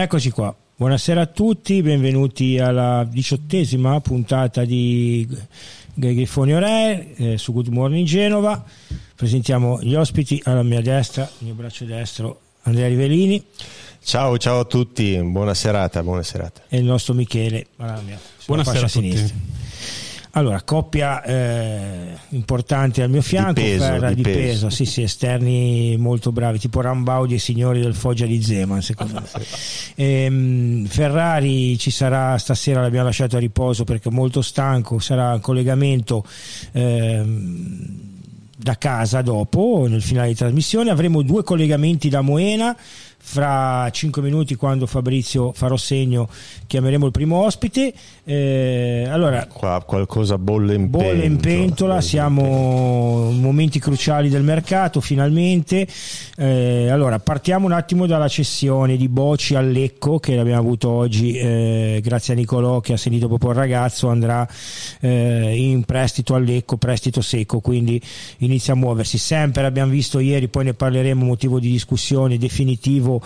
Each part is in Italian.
Eccoci qua. Buonasera a tutti, benvenuti alla diciottesima puntata di Grifoni Ore eh, su Good Morning Genova. Presentiamo gli ospiti alla mia destra, il mio braccio destro, Andrea Rivelini. Ciao, ciao a tutti, buona serata, buona serata. E il nostro Michele alla mia Buonasera a sinistra. tutti. Allora, coppia eh, importante al mio fianco, Di peso, Ferra di di peso. peso. sì sì, esterni molto bravi, tipo Rambaudi e signori del Foggia di Zeman, secondo me. Ehm, Ferrari ci sarà stasera, l'abbiamo lasciato a riposo perché è molto stanco, sarà in collegamento ehm, da casa dopo, nel finale di trasmissione. Avremo due collegamenti da Moena. Fra 5 minuti, quando Fabrizio farò segno, chiameremo il primo ospite. Eh, allora, Qua qualcosa bolle in bolle pentola. in pentola, siamo in momenti cruciali del mercato finalmente. Eh, allora, partiamo un attimo dalla cessione di Boci al Lecco che l'abbiamo avuto oggi eh, grazie a Nicolò che ha sentito proprio il ragazzo, andrà eh, in prestito al Lecco, prestito secco, quindi inizia a muoversi. Sempre abbiamo visto ieri, poi ne parleremo, motivo di discussione definitivo,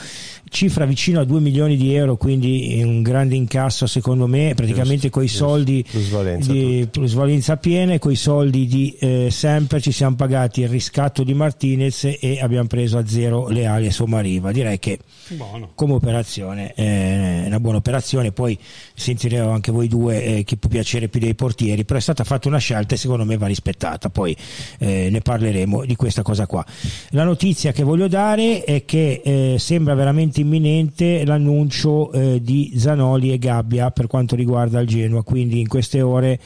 cifra vicino a 2 milioni di euro, quindi un grande incasso secondo me, praticamente giusto. soldi Plusvalenza di plusvalenza piena e coi soldi di eh, Semper ci siamo pagati il riscatto di Martinez e abbiamo preso a zero le ali a Sommariva direi che Buono. come operazione eh, è una buona operazione. Poi sentiremo anche voi due eh, chi può piacere più dei portieri però è stata fatta una scelta e secondo me va rispettata. Poi eh, ne parleremo di questa cosa qua. La notizia che voglio dare è che eh, sembra veramente imminente l'annuncio eh, di Zanoli e Gabbia per quanto riguarda il Genoa. Quindi in queste ore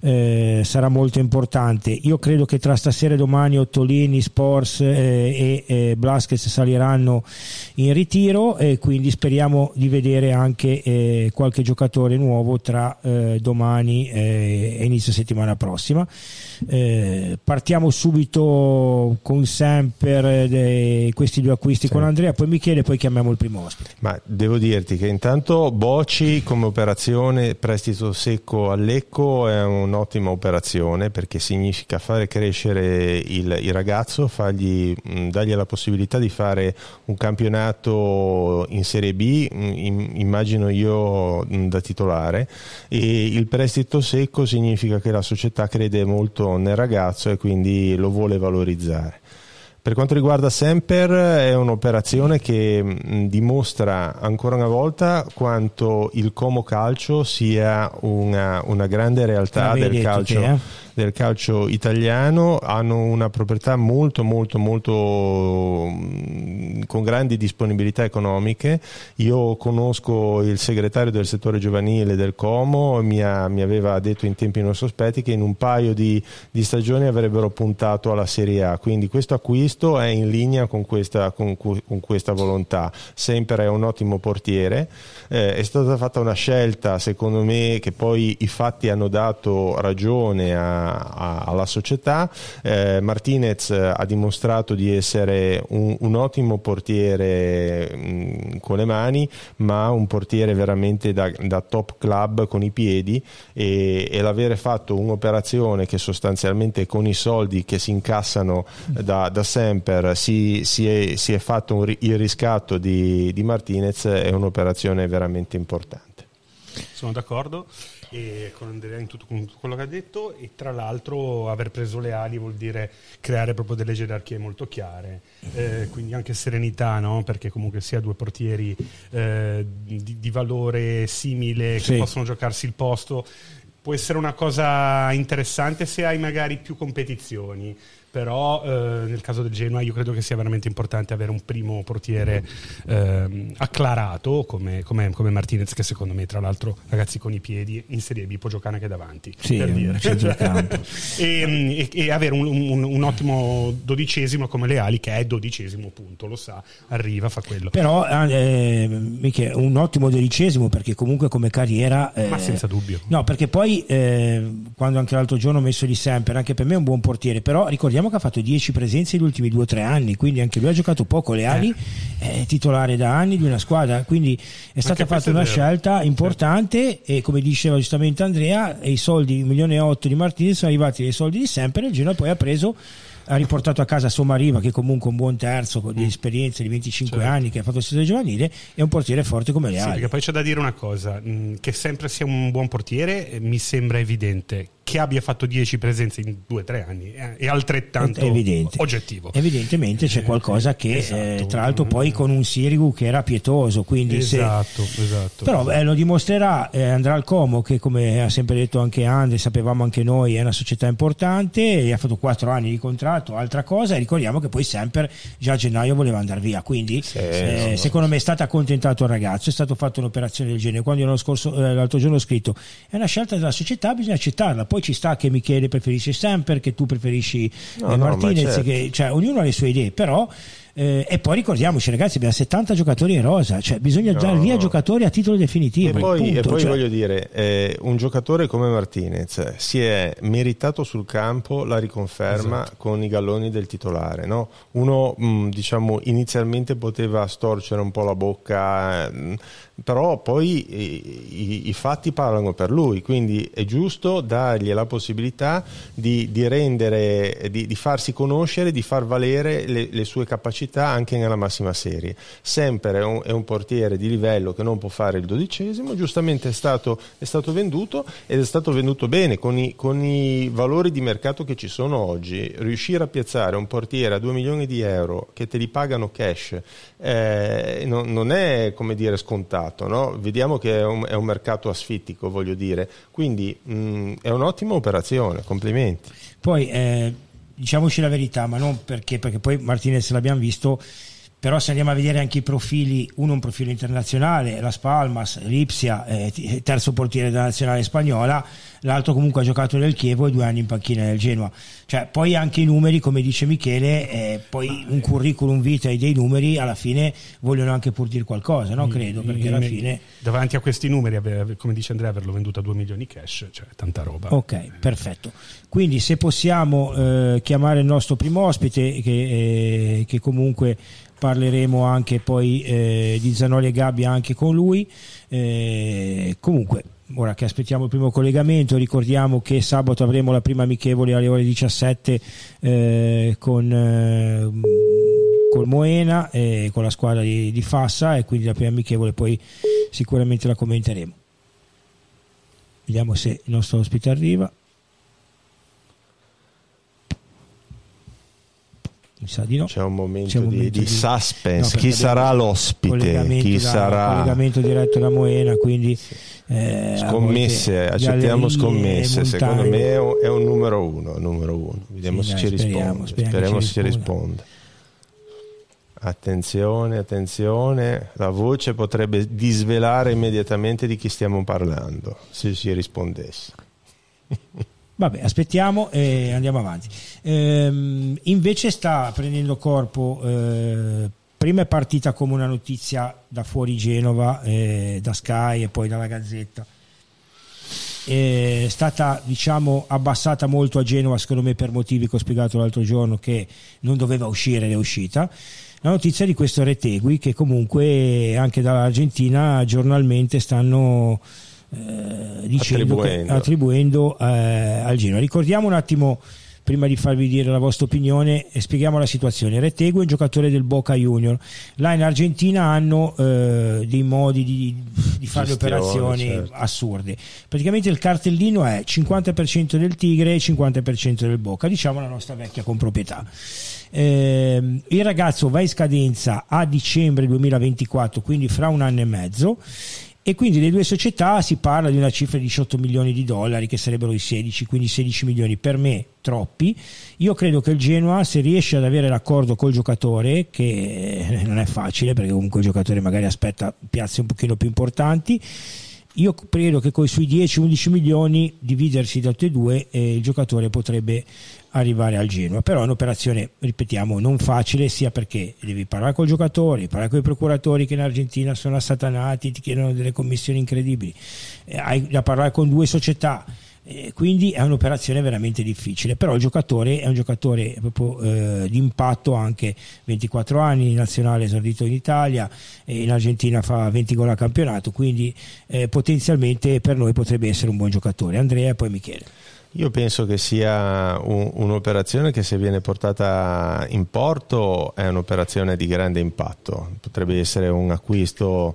eh, sarà molto importante. Io credo che tra stasera e domani Ottolini, Spors eh, e eh, Blasquez saliranno in ritiro e quindi speriamo di vedere anche eh, qualche giocatore nuovo tra eh, domani e inizio settimana prossima. Partiamo subito con Semper eh, questi due acquisti con Andrea, poi Michele, poi chiamiamo il primo ospite. Ma devo dirti che intanto Boci come operazione prestito secco al Lecco è un'ottima operazione perché significa fare crescere il, il ragazzo, fargli, mh, dargli la possibilità di fare un campionato in Serie B, mh, in- immagino io mh, da titolare, e il prestito secco significa che la società crede molto nel ragazzo e quindi lo vuole valorizzare. Per quanto riguarda Semper è un'operazione che mh, dimostra ancora una volta quanto il Como Calcio sia una, una grande realtà del calcio, te, eh? Del calcio italiano, hanno una proprietà molto molto molto mh, con grandi disponibilità economiche. Io conosco il segretario del settore giovanile del Como, mi, ha- mi aveva detto in tempi non sospetti che in un paio di, di stagioni avrebbero puntato alla Serie A, quindi questo acquisto è in linea con questa, con con questa volontà. Sempre è un ottimo portiere, Eh, è stata fatta una scelta secondo me che poi i fatti hanno dato ragione a- a- alla società. Eh, Martinez ha dimostrato di essere un, un ottimo portiere mh, con le mani, ma un portiere veramente da, da top club con i piedi e, e l'avere fatto un'operazione che sostanzialmente con i soldi che si incassano da, da Semper si, si è, si è fatto un il riscatto di, di Martinez è un'operazione veramente importante. Sono d'accordo e con Andrea in tutto, con tutto quello che ha detto e tra l'altro aver preso le ali vuol dire creare proprio delle gerarchie molto chiare, eh, quindi anche serenità, no? perché comunque sia due portieri eh, di, di valore simile che Sì. possono giocarsi il posto. Può essere una cosa interessante se hai magari più competizioni, però eh, nel caso del Genoa io credo che sia veramente importante avere un primo portiere ehm, acclarato come, come- come Martinez che secondo me tra l'altro ragazzi con i piedi in Serie B può giocare anche davanti Sì, per dire. e, e- e avere un, un- un ottimo dodicesimo come le ali che è dodicesimo punto lo sa arriva fa quello. Però eh, Michele, un ottimo dodicesimo perché comunque come carriera... eh, ma senza dubbio. No, perché poi eh, quando anche l'altro giorno ho messo di sempre, anche per me è un buon portiere, però ricordiamo che ha fatto 10 presenze negli ultimi 2 o 3 anni, quindi anche lui ha giocato poco, le ali è titolare da anni di una squadra, quindi è stata questo fatta è una scelta importante e come diceva giustamente Andrea, i soldi, il milione e otto di Martinez sono arrivati dai soldi di sempre il Genoa poi ha preso ha riportato a casa Somariva che comunque è un buon terzo di esperienza di 25 certo. anni che ha fatto il settore giovanile e un portiere forte come le sì. Perché poi c'è da dire una cosa, che sempre sia un buon portiere eh, mi sembra evidente che abbia fatto 10 presenze in 2-3 anni eh, è altrettanto Evidente. oggettivo. Evidentemente c'è qualcosa che, esatto. eh, tra l'altro, poi con un Sirigu che era pietoso. Quindi esatto, se... esatto. Però eh, lo dimostrerà, eh, andrà al Como, che come ha sempre detto anche Andre, sapevamo anche noi, è una società importante, ha fatto 4 anni di contratto, altra cosa. E ricordiamo che poi sempre già a gennaio voleva andare via. Quindi, sì, eh, secondo me, è stato accontentato il ragazzo, è stato fatto un'operazione del genere. Quando eh, l'altro giorno ho scritto, è una scelta della società, bisogna accettarla. Poi ci sta che Michele preferisce Semper, che tu preferisci no, eh, Martinez, no, certo. che, cioè, ognuno ha le sue idee, però eh, e poi ricordiamoci, ragazzi, abbiamo 70 giocatori in rosa, cioè bisogna no. dare via giocatori a titolo definitivo. E poi, e poi cioè... voglio dire, eh, un giocatore come Martinez si è meritato sul campo la riconferma esatto. con i galloni del titolare. No? Uno, mh, mm, diciamo, inizialmente poteva storcere un po' la bocca. Mh, però poi i, i, fatti parlano per lui, quindi è giusto dargli la possibilità di, di rendere, di, di, farsi conoscere, di far valere le, le, sue capacità anche nella massima serie. Sempre è un, è un, portiere di livello che non può fare il dodicesimo, giustamente è stato, è stato venduto ed è stato venduto bene con i, con i, valori di mercato che ci sono oggi. Riuscire a piazzare un portiere a 2 milioni di euro che te li pagano cash eh, non, non, è come dire scontato, no? vediamo che è un, è un, mercato asfittico, voglio dire, quindi mh, è un'ottima operazione, complimenti. Poi eh, diciamoci la verità, ma non perché, perché poi Martinez l'abbiamo visto però se andiamo a vedere anche i profili, uno è un profilo internazionale, la Spalmas, Lipsia, eh, terzo portiere della nazionale spagnola, l'altro comunque ha giocato nel Chievo e due anni in panchina nel Genoa. Cioè, poi anche i numeri, come dice Michele, eh, poi un curriculum vitae dei numeri alla fine vogliono anche pur dire qualcosa, no? credo, perché alla fine... Davanti a questi numeri, come dice Andrea, averlo venduto a 2 milioni cash, cioè tanta roba. Ok, perfetto. Quindi se possiamo eh, chiamare il nostro primo ospite, che, eh, che comunque parleremo anche poi eh, di Zanoli e Gabbia anche con lui. Eh, comunque, ora che aspettiamo il primo collegamento, ricordiamo che sabato avremo la prima amichevole alle ore 17 eh, con, eh, col Moena e con la squadra di, di Fassa e quindi la prima amichevole poi sicuramente la commenteremo. Vediamo se il nostro ospite arriva. Mi sa di no. C'è un momento, C'è un momento di, di, suspense. No, Chi sarà l'ospite? Chi da, sarà? collegamento diretto da Moena, quindi eh, scommesse, accettiamo scommesse. Secondo me è un, è un, numero uno. Numero uno. Vediamo sì, se, dai, ci speriamo, speriamo, speriamo se ci risponde. Attenzione, attenzione, la voce potrebbe disvelare immediatamente di chi stiamo parlando se ci rispondesse. Vabbè, aspettiamo e andiamo avanti. Ehm, invece sta prendendo corpo, eh, prima è partita come una notizia da fuori Genova, eh, da Sky e poi dalla Gazzetta. È stata diciamo abbassata molto a Genova, secondo me per motivi che ho spiegato l'altro giorno che non doveva uscire ed è uscita. La notizia di questo Retegui che comunque anche dall'Argentina giornalmente stanno dicendo attribuendo, che, attribuendo eh, al Genoa. Ricordiamo un attimo prima di farvi dire la vostra opinione e spieghiamo la situazione. Retegui è un giocatore del Boca Junior. Là in Argentina hanno eh, dei modi di, di fare le operazioni certo. assurde. Praticamente il cartellino è 50% del Tigre e 50% del Boca, diciamo la nostra vecchia comproprietà. Eh, il ragazzo va in scadenza a dicembre 2024, quindi fra un anno e mezzo e quindi le due società si parla di una cifra di 18 milioni di dollari che sarebbero i 16, quindi 16 milioni per me troppi. Io credo che il Genoa se riesce ad avere l'accordo col giocatore, che non è facile perché comunque il giocatore magari aspetta piazze un pochino più importanti, io credo che con i suoi 10-11 milioni dividersi da tutti e due eh, il giocatore potrebbe arrivare al Genoa. Però è un'operazione ripetiamo non facile sia perché devi parlare con i giocatori parlare con i procuratori che in Argentina sono assatanati ti chiedono delle commissioni incredibili. Eh, hai da parlare con due società. Eh, quindi è un'operazione veramente difficile. Però il giocatore è un giocatore proprio eh, di impatto anche 24 anni in nazionale esordito in Italia e in Argentina fa 20 gol a campionato quindi eh, potenzialmente per noi potrebbe essere un buon giocatore. Andrea e poi Michele Io penso che sia un, un'operazione che se viene portata in porto è un'operazione di grande impatto, potrebbe essere un acquisto,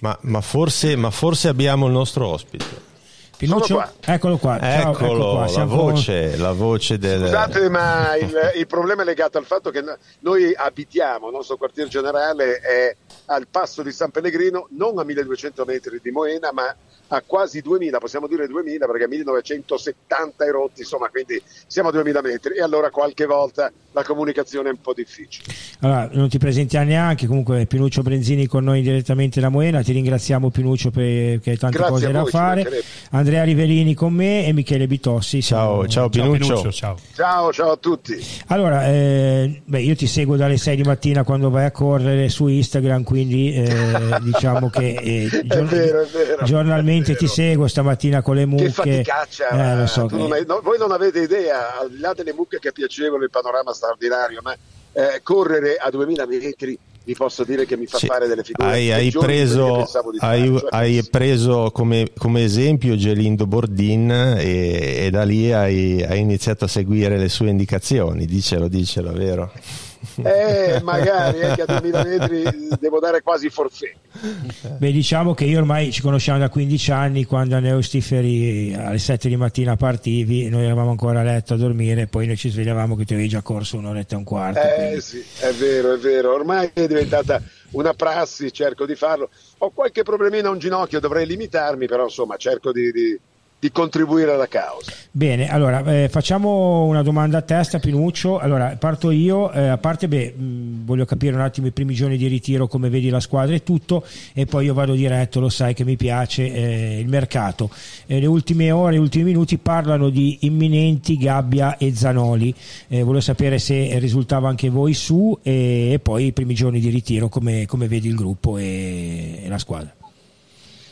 ma, ma, forse, ma forse abbiamo il nostro ospite. Pinuccio, qua. eccolo qua. Ciao, Eccolo, qua. la, voce, la voce del... Scusate, ma il, il, problema è legato al fatto che noi abitiamo, il nostro quartier generale è al passo di San Pellegrino, non a 1200 metri di Moena, ma a quasi 2000, possiamo dire 2000 perché 1970 rotti, insomma, quindi siamo a 2000 metri e allora qualche volta la comunicazione è un po' difficile. Allora, non ti presentiamo neanche, comunque Pinuccio Brenzini con noi direttamente da Moena, ti ringraziamo Pinuccio perché hai tante Grazie cose da fare. Andrea Rivelini con me e Michele Bitossi. Ciao, ciao, Pinuccio. Ciao, ciao. ciao, ciao a tutti. Allora, eh, beh, io ti seguo dalle 6 di mattina quando vai a correre su Instagram, quindi eh, diciamo che eh, giorn- è vero, è vero, giornalmente ti seguo stamattina con le mucche. Che faticaccia, eh, so che... non hai, no, voi non avete idea, al di là delle mucche che è piacevole il panorama straordinario, ma eh, correre a 2000 metri vi posso dire che mi fa sì, fare delle figure hai, hai preso, hai, cioè, hai preso come, come, esempio Gelindo Bordin e, e da lì hai, hai, iniziato a seguire le sue indicazioni dicelo, dicelo, vero? Eh, magari eh, che a 2000 metri devo dare quasi forfè. Beh, diciamo che io ormai ci conosciamo da 15 anni, quando a Neustiferi alle 7 di mattina partivi, noi eravamo ancora a letto a dormire, poi noi ci svegliavamo che tu avevi già corso un'oretta e un quarto. Eh quindi... sì, è vero, è vero, ormai è diventata una prassi, cerco di farlo. Ho qualche problemino a un ginocchio, dovrei limitarmi, però insomma cerco di, di di contribuire alla causa. Bene, allora eh, facciamo una domanda a testa, Pinuccio. Allora, parto io, eh, a parte, beh, mh, voglio capire un attimo i primi giorni di ritiro, come vedi la squadra e tutto, e poi io vado diretto, lo sai che mi piace eh, il mercato. Eh, le ultime ore, gli ultimi minuti parlano di imminenti Gabbia e Zanoli. Eh, voglio sapere se risultava anche voi su e, e poi i primi giorni di ritiro, come, come vedi il gruppo e, e la squadra.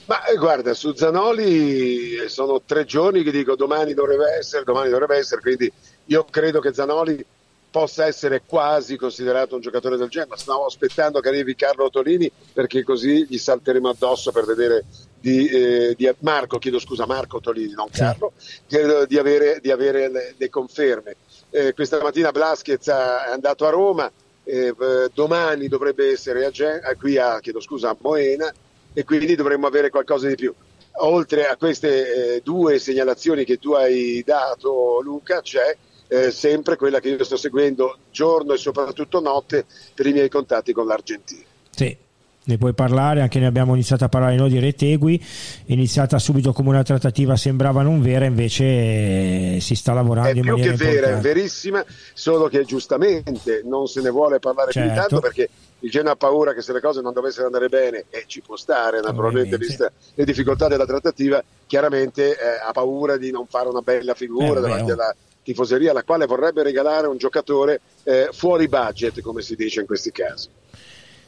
Ma eh, guarda, su Zanoli eh, sono tre giorni che dico domani dovrebbe essere, domani dovrebbe essere, quindi io credo che Zanoli possa essere quasi considerato un giocatore del genere, ma stavo aspettando che arrivi Carlo Tolini perché così gli salteremo addosso per vedere di, eh, di Marco, chiedo scusa, Marco Tolini, non Carlo, chiedo di avere, di avere le, le, conferme. Eh, questa mattina Blaschez è andato a Roma, eh, domani dovrebbe essere a Gen- eh, qui a, chiedo scusa, a Moena e quindi dovremmo avere qualcosa di più. Oltre a queste eh, due segnalazioni che tu hai dato, Luca, c'è eh, sempre quella che io sto seguendo giorno e soprattutto notte per i miei contatti con l'Argentina. Sì, ne puoi parlare, anche ne abbiamo iniziato a parlare noi di Retegui, iniziata subito come una trattativa sembrava non vera, invece eh, si sta lavorando è in maniera più che vera, è verissima, solo che giustamente non se ne vuole parlare certo. più di tanto perché il Genoa ha paura che se le cose non dovessero andare bene, e ci può stare naturalmente, viste le difficoltà della trattativa, chiaramente eh, ha paura di non fare una bella figura eh, davanti alla tifoseria, alla quale vorrebbe regalare un giocatore eh, fuori budget, come si dice in questi casi.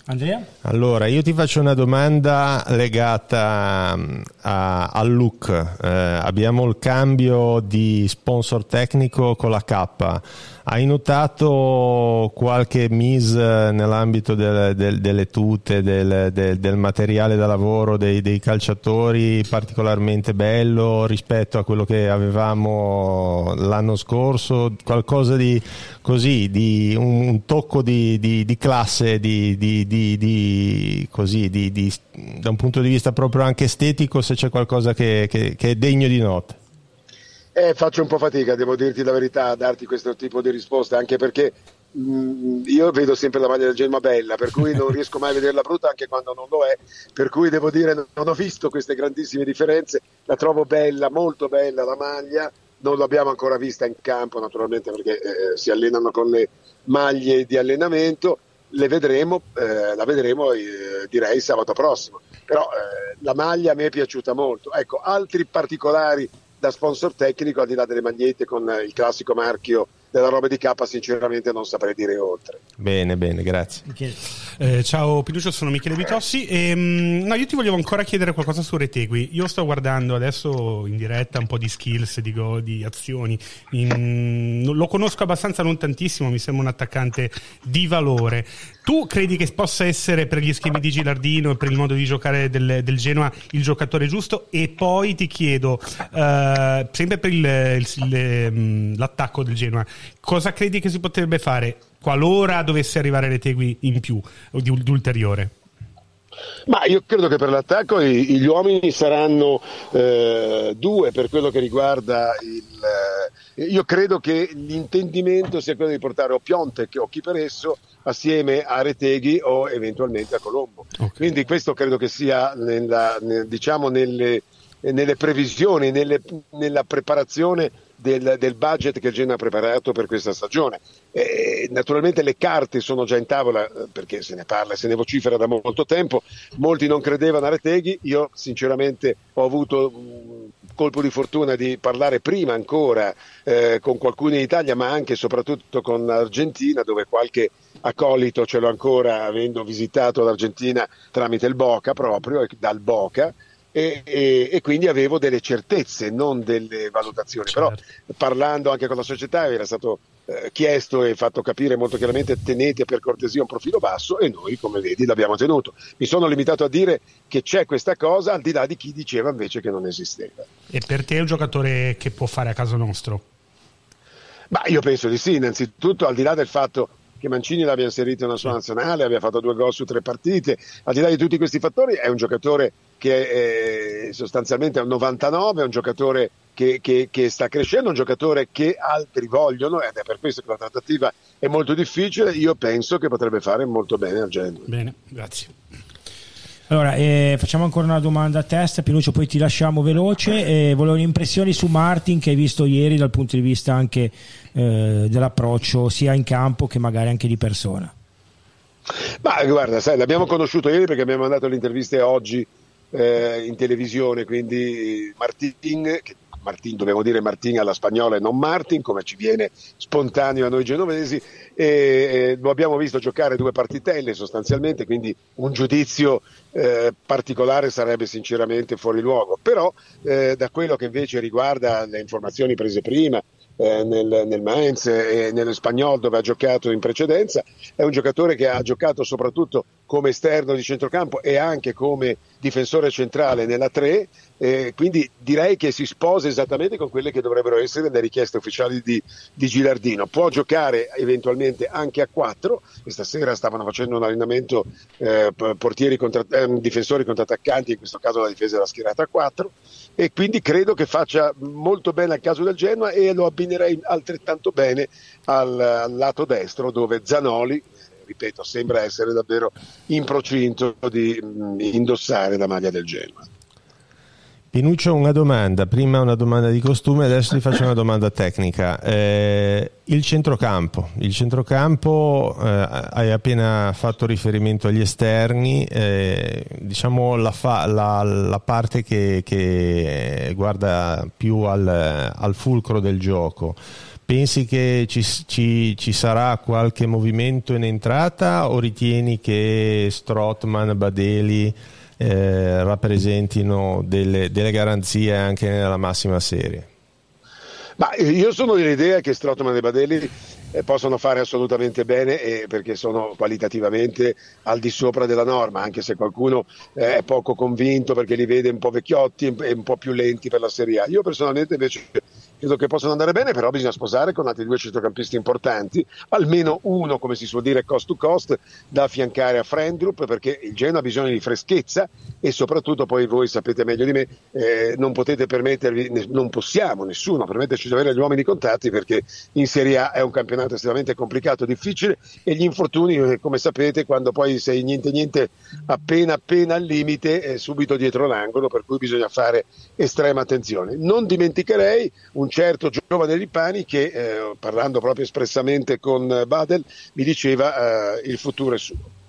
Andrea? Allora, io ti faccio una domanda legata al look. Eh, abbiamo il cambio di sponsor tecnico con la K hai notato qualche mise nell'ambito del, del, delle tute, del, del, materiale da lavoro dei, dei, calciatori particolarmente bello rispetto a quello che avevamo l'anno scorso? Qualcosa di così, di un, un tocco di, di, di classe, di, così, da un punto di vista proprio anche estetico, se c'è qualcosa che, che, che è degno di nota? Eh, faccio un po' fatica, devo dirti la verità, a darti questo tipo di risposta, anche perché mh, mm, io vedo sempre la maglia del Gelma bella, per cui non riesco mai a vederla brutta anche quando non lo è, per cui devo dire non ho visto queste grandissime differenze, la trovo bella, molto bella la maglia, non l'abbiamo ancora vista in campo naturalmente perché eh, si allenano con le maglie di allenamento, le vedremo, eh, la vedremo eh, direi sabato prossimo, però eh, la maglia a me è piaciuta molto. Ecco, altri particolari da sponsor tecnico, al di là delle magliette con il classico marchio della roba di K, sinceramente non saprei dire oltre. Bene, bene, grazie. Eh, ciao Piduccio, sono Michele Vitossi. E, ehm, no, io ti volevo ancora chiedere qualcosa su Retegui. Io sto guardando adesso in diretta un po' di skills, di, go, di azioni. In, lo conosco abbastanza, non tantissimo, mi sembra un attaccante di valore Tu credi che possa essere per gli schemi di Gilardino e per il modo di giocare del, del Genoa il giocatore giusto? E poi ti chiedo, uh, sempre per il, il, mm, l'attacco del Genoa, cosa credi che si potrebbe fare qualora dovesse arrivare Retegui in più di, di ulteriore? Ma io credo che per l'attacco gli uomini saranno eh, due per quello che riguarda il. Eh, io credo che l'intendimento sia quello di portare o Piontek o chi per esso assieme a Reteghi o eventualmente a Colombo. Okay. Quindi questo credo che sia nella, nel, diciamo nelle, nelle previsioni, nelle, nella preparazione del, del, budget che il Genoa ha preparato per questa stagione. E, naturalmente le carte sono già in tavola eh, perché se ne parla, se ne vocifera da molto tempo. Molti non credevano a Reteghi, io sinceramente ho avuto un colpo di fortuna di parlare prima ancora eh, con qualcuno in Italia, ma anche e soprattutto con l'Argentina, dove qualche accolito ce l'ho ancora avendo visitato l'Argentina tramite il Boca proprio, dal Boca e, e, e, quindi avevo delle certezze, non delle valutazioni. Certo. Però parlando anche con la società era stato eh, chiesto e fatto capire molto chiaramente tenete per cortesia un profilo basso e noi come vedi l'abbiamo tenuto. Mi sono limitato a dire che c'è questa cosa al di là di chi diceva invece che non esisteva. E per te è un giocatore che può fare a caso nostro? Ma io penso di sì, innanzitutto al di là del fatto che Mancini l'abbia inserito nella sua nazionale, abbia fatto due gol su tre partite, al di là di tutti questi fattori è un giocatore che è sostanzialmente è un 99, è un giocatore che, che, che, sta crescendo, un giocatore che altri vogliono ed è per questo che la trattativa è molto difficile, io penso che potrebbe fare molto bene al Genoa. Bene, grazie. Allora, eh, facciamo ancora una domanda a testa, Pinuccio, poi ti lasciamo veloce. Eh, volevo impressioni su Martin che hai visto ieri dal punto di vista anche eh, dell'approccio sia in campo che magari anche di persona. Ma guarda, sai, l'abbiamo conosciuto ieri perché abbiamo mandato le interviste oggi eh, in televisione, quindi Martin, che Martin, dobbiamo dire Martin alla spagnola e non Martin, come ci viene spontaneo a noi genovesi, e, e lo abbiamo visto giocare due partitelle sostanzialmente, quindi un giudizio eh, particolare sarebbe sinceramente fuori luogo. Però eh, da quello che invece riguarda le informazioni prese prima, eh, nel, nel, Mainz e nello Spagnol dove ha giocato in precedenza, è un giocatore che ha giocato soprattutto come esterno di centrocampo e anche come difensore centrale nella 3, eh, quindi direi che si sposa esattamente con quelle che dovrebbero essere le richieste ufficiali di, di Gilardino. Può giocare eventualmente anche a 4, questa sera stavano facendo un allenamento eh, portieri contra, eh, difensori contrattaccanti, in questo caso la difesa era schierata a 4 e quindi credo che faccia molto bene al caso del Genoa e lo abbinerei altrettanto bene al, al lato destro dove Zanoli ripeto, sembra essere davvero in procinto di mm, indossare la maglia del Genoa. Pinuccio, una domanda, prima una domanda di costume, adesso ti faccio una domanda tecnica. Eh, il centrocampo, il centrocampo eh, hai appena fatto riferimento agli esterni, eh, diciamo la, fa, la, la parte che, che, guarda più al, al, fulcro del gioco. Pensi che ci, ci, ci, sarà qualche movimento in entrata o ritieni che Strotman, Badeli eh, rappresentino delle, delle, garanzie anche nella massima serie. Ma io sono dell'idea che Strottman e Badelli eh, possono fare assolutamente bene eh, perché sono qualitativamente al di sopra della norma, anche se qualcuno eh, è poco convinto perché li vede un po' vecchiotti e un po' più lenti per la Serie A. Io personalmente invece credo che possano andare bene, però bisogna sposare con altri due centrocampisti importanti, almeno uno, come si suol dire, cost to cost, da affiancare a Frendrup, perché il Genoa ha bisogno di freschezza e soprattutto poi voi sapete meglio di me, eh, non potete permettervi, non possiamo nessuno permetterci di avere gli uomini contatti perché in Serie A è un campionato estremamente complicato, difficile e gli infortuni, eh, come sapete, quando poi sei niente niente appena appena al limite, è subito dietro l'angolo, per cui bisogna fare estrema attenzione. Non dimenticherei un certo giovane Lipani che, eh, parlando proprio espressamente con Badel, mi diceva eh, il futuro è suo.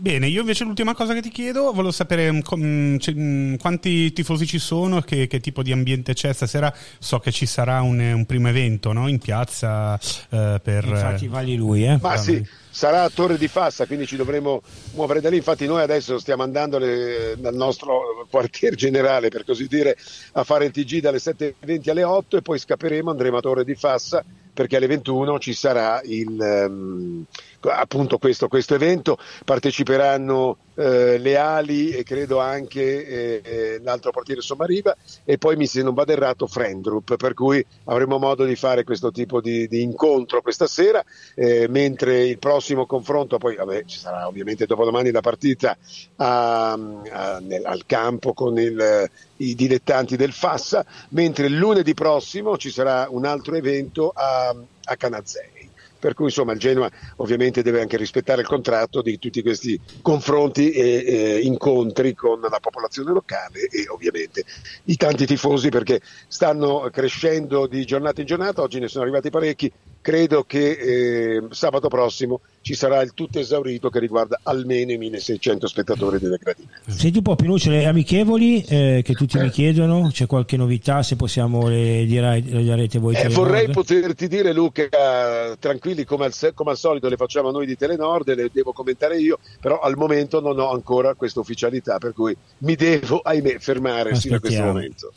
Bene, io invece l'ultima cosa che ti chiedo, volevo sapere um, um, quanti tifosi ci sono, che, che, tipo di ambiente c'è stasera. So che ci sarà un, un primo evento no? in piazza uh, per... Infatti vali lui, eh? Ma sì, sarà a Torre di Fassa, quindi ci dovremo muovere da lì. Infatti noi adesso stiamo andando le, dal nostro quartier generale, per così dire, a fare il TG dalle 7.20 alle 8 e poi scapperemo, andremo a Torre di Fassa perché alle 21 ci sarà il... Um, appunto questo, questo evento, parteciperanno eh, Leali e credo anche eh, eh, l'altro portiere Sommariva e poi mi se non vado errato Frendrup, per cui avremo modo di fare questo tipo di, di incontro questa sera, eh, mentre il prossimo confronto, poi vabbè, ci sarà ovviamente dopodomani la partita a, a, nel, al campo con il, i dilettanti del Fassa, mentre lunedì prossimo ci sarà un altro evento a, a Canazzei per cui insomma il Genoa ovviamente deve anche rispettare il contratto di tutti questi confronti e eh, incontri con la popolazione locale e ovviamente i tanti tifosi perché stanno crescendo di giornata in giornata, oggi ne sono arrivati parecchi, credo che eh, sabato prossimo ci sarà il tutto esaurito che riguarda almeno i 1600 spettatori delle gradine. Senti un po' Pinuccio, le amichevoli eh, che tutti mi chiedono, c'è qualche novità se possiamo le dire, le direte voi? Eh, vorrei poterti dire Luca, tranquilli come al, come al, solito le facciamo noi di Telenord, le devo commentare io, però al momento non ho ancora questa ufficialità per cui mi devo ahimè fermare Aspettiamo. sino a questo momento.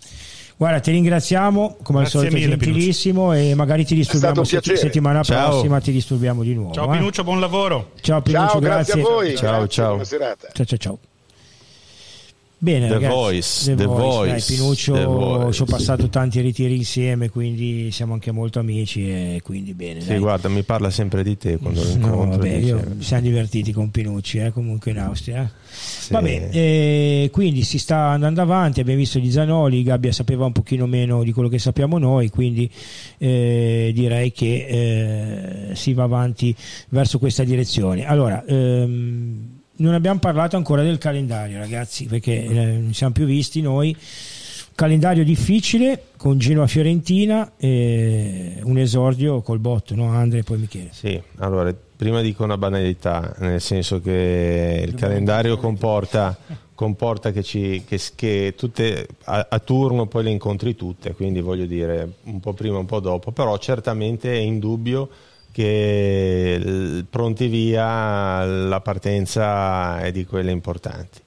Guarda, ti ringraziamo come Grazie al solito, mille, gentilissimo Pinuccio. e magari ti disturbiamo se, settimana ciao. prossima, ti disturbiamo di nuovo. Ciao eh? Pinuccio, buon lavoro. Ciao Pinuccio, ciao, grazie. grazie a voi. Ciao, grazie, ciao. Buona serata. Ciao, ciao, ciao. Bene, The ragazzi, Voice, The, The Voice, Voice, dai, Pinuccio, The Voice. ci ho passato tanti ritiri insieme, quindi siamo anche molto amici e quindi bene. Sì, dai. guarda, mi parla sempre di te quando lo No, incontro. vabbè, io, ci siamo divertiti con Pinucci, eh, comunque in Austria. Sì. Va bene, eh, quindi si sta andando avanti, abbiamo visto gli Zanoli, Gabbia sapeva un pochino meno di quello che sappiamo noi, quindi eh, direi che eh, si va avanti verso questa direzione. Allora, ehm, non abbiamo parlato ancora del calendario, ragazzi, perché eh, non siamo più visti noi. Calendario difficile con Genoa Fiorentina e un esordio col botto, no? Andre e poi Michele. Sì, allora, prima dico una banalità, nel senso che il calendario comporta, comporta che, ci, che, che tutte a, a turno poi le incontri tutte, quindi voglio dire un po' prima, un po' dopo, però certamente è indubbio che il pronti via la partenza è di quelle importanti.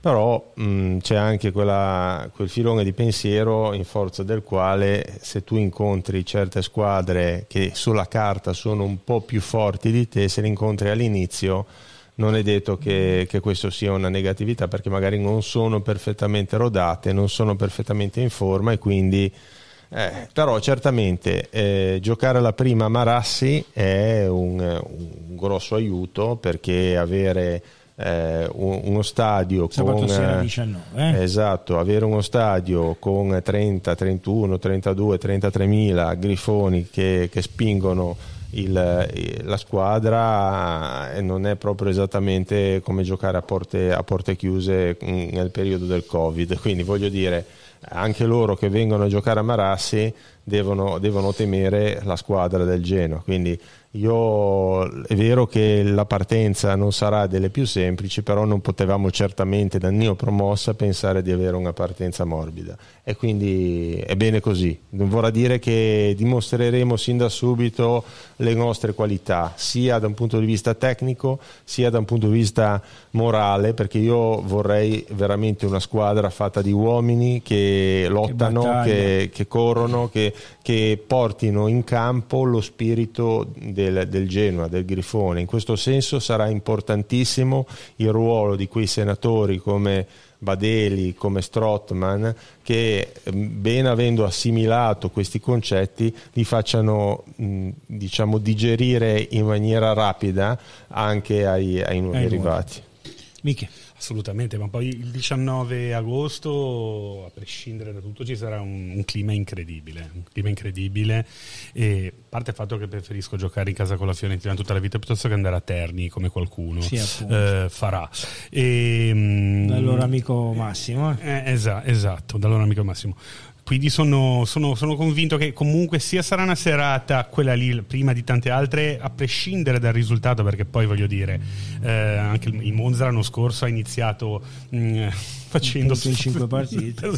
Però mh, c'è anche quella- quel filone di pensiero in forza del quale se tu incontri certe squadre che sulla carta sono un po' più forti di te, se le incontri all'inizio non è detto che, che questo sia una negatività perché magari non sono perfettamente rodate, non sono perfettamente in forma e quindi... eh, però certamente eh, giocare la prima Marassi è un, un grosso aiuto perché avere eh, un- uno stadio Sabato con sera eh, 19. eh? Esatto, avere uno stadio con 30, 31, 32, 33 mila grifoni che, che spingono il- il- la squadra eh, non è proprio esattamente come giocare a porte, a porte chiuse mm, nel periodo del Covid. Quindi voglio dire, anche loro che vengono a giocare a Marassi devono, devono temere la squadra del Genoa. Quindi io è vero che la partenza non sarà delle più semplici, però non potevamo certamente da neopromossa pensare di avere una partenza morbida. E quindi è bene così. Non vorrà dire che dimostreremo sin da subito le nostre qualità, sia da un punto di vista tecnico, sia da un punto di vista morale, perché io vorrei veramente una squadra fatta di uomini che lottano, battaglia. che, che corrono, che, che portino in campo lo spirito del, del Genoa, del Grifone. In questo senso sarà importantissimo il ruolo di quei senatori come Badeli, come Strottman, che ehm, ben avendo assimilato questi concetti li facciano diciamo, digerire in maniera rapida anche ai, ai nuovi Ai arrivati. Miche. Assolutamente, ma poi il 19 agosto, a prescindere da tutto, ci sarà un, un clima incredibile. Un clima incredibile. E a parte il fatto che preferisco giocare in casa con la Fiorentina tutta la vita piuttosto che andare a Terni come qualcuno Sì, eh, farà. E, mm, Dal loro amico Massimo. eh. eh, esa- esatto, dal loro amico Massimo. Quindi sono, sono- sono convinto che comunque sia sarà una serata, quella lì, prima di tante altre, a prescindere dal risultato, perché poi voglio dire, eh, anche il, il Monza l'anno scorso ha iniziato mm, facendo... punto in cinque partite.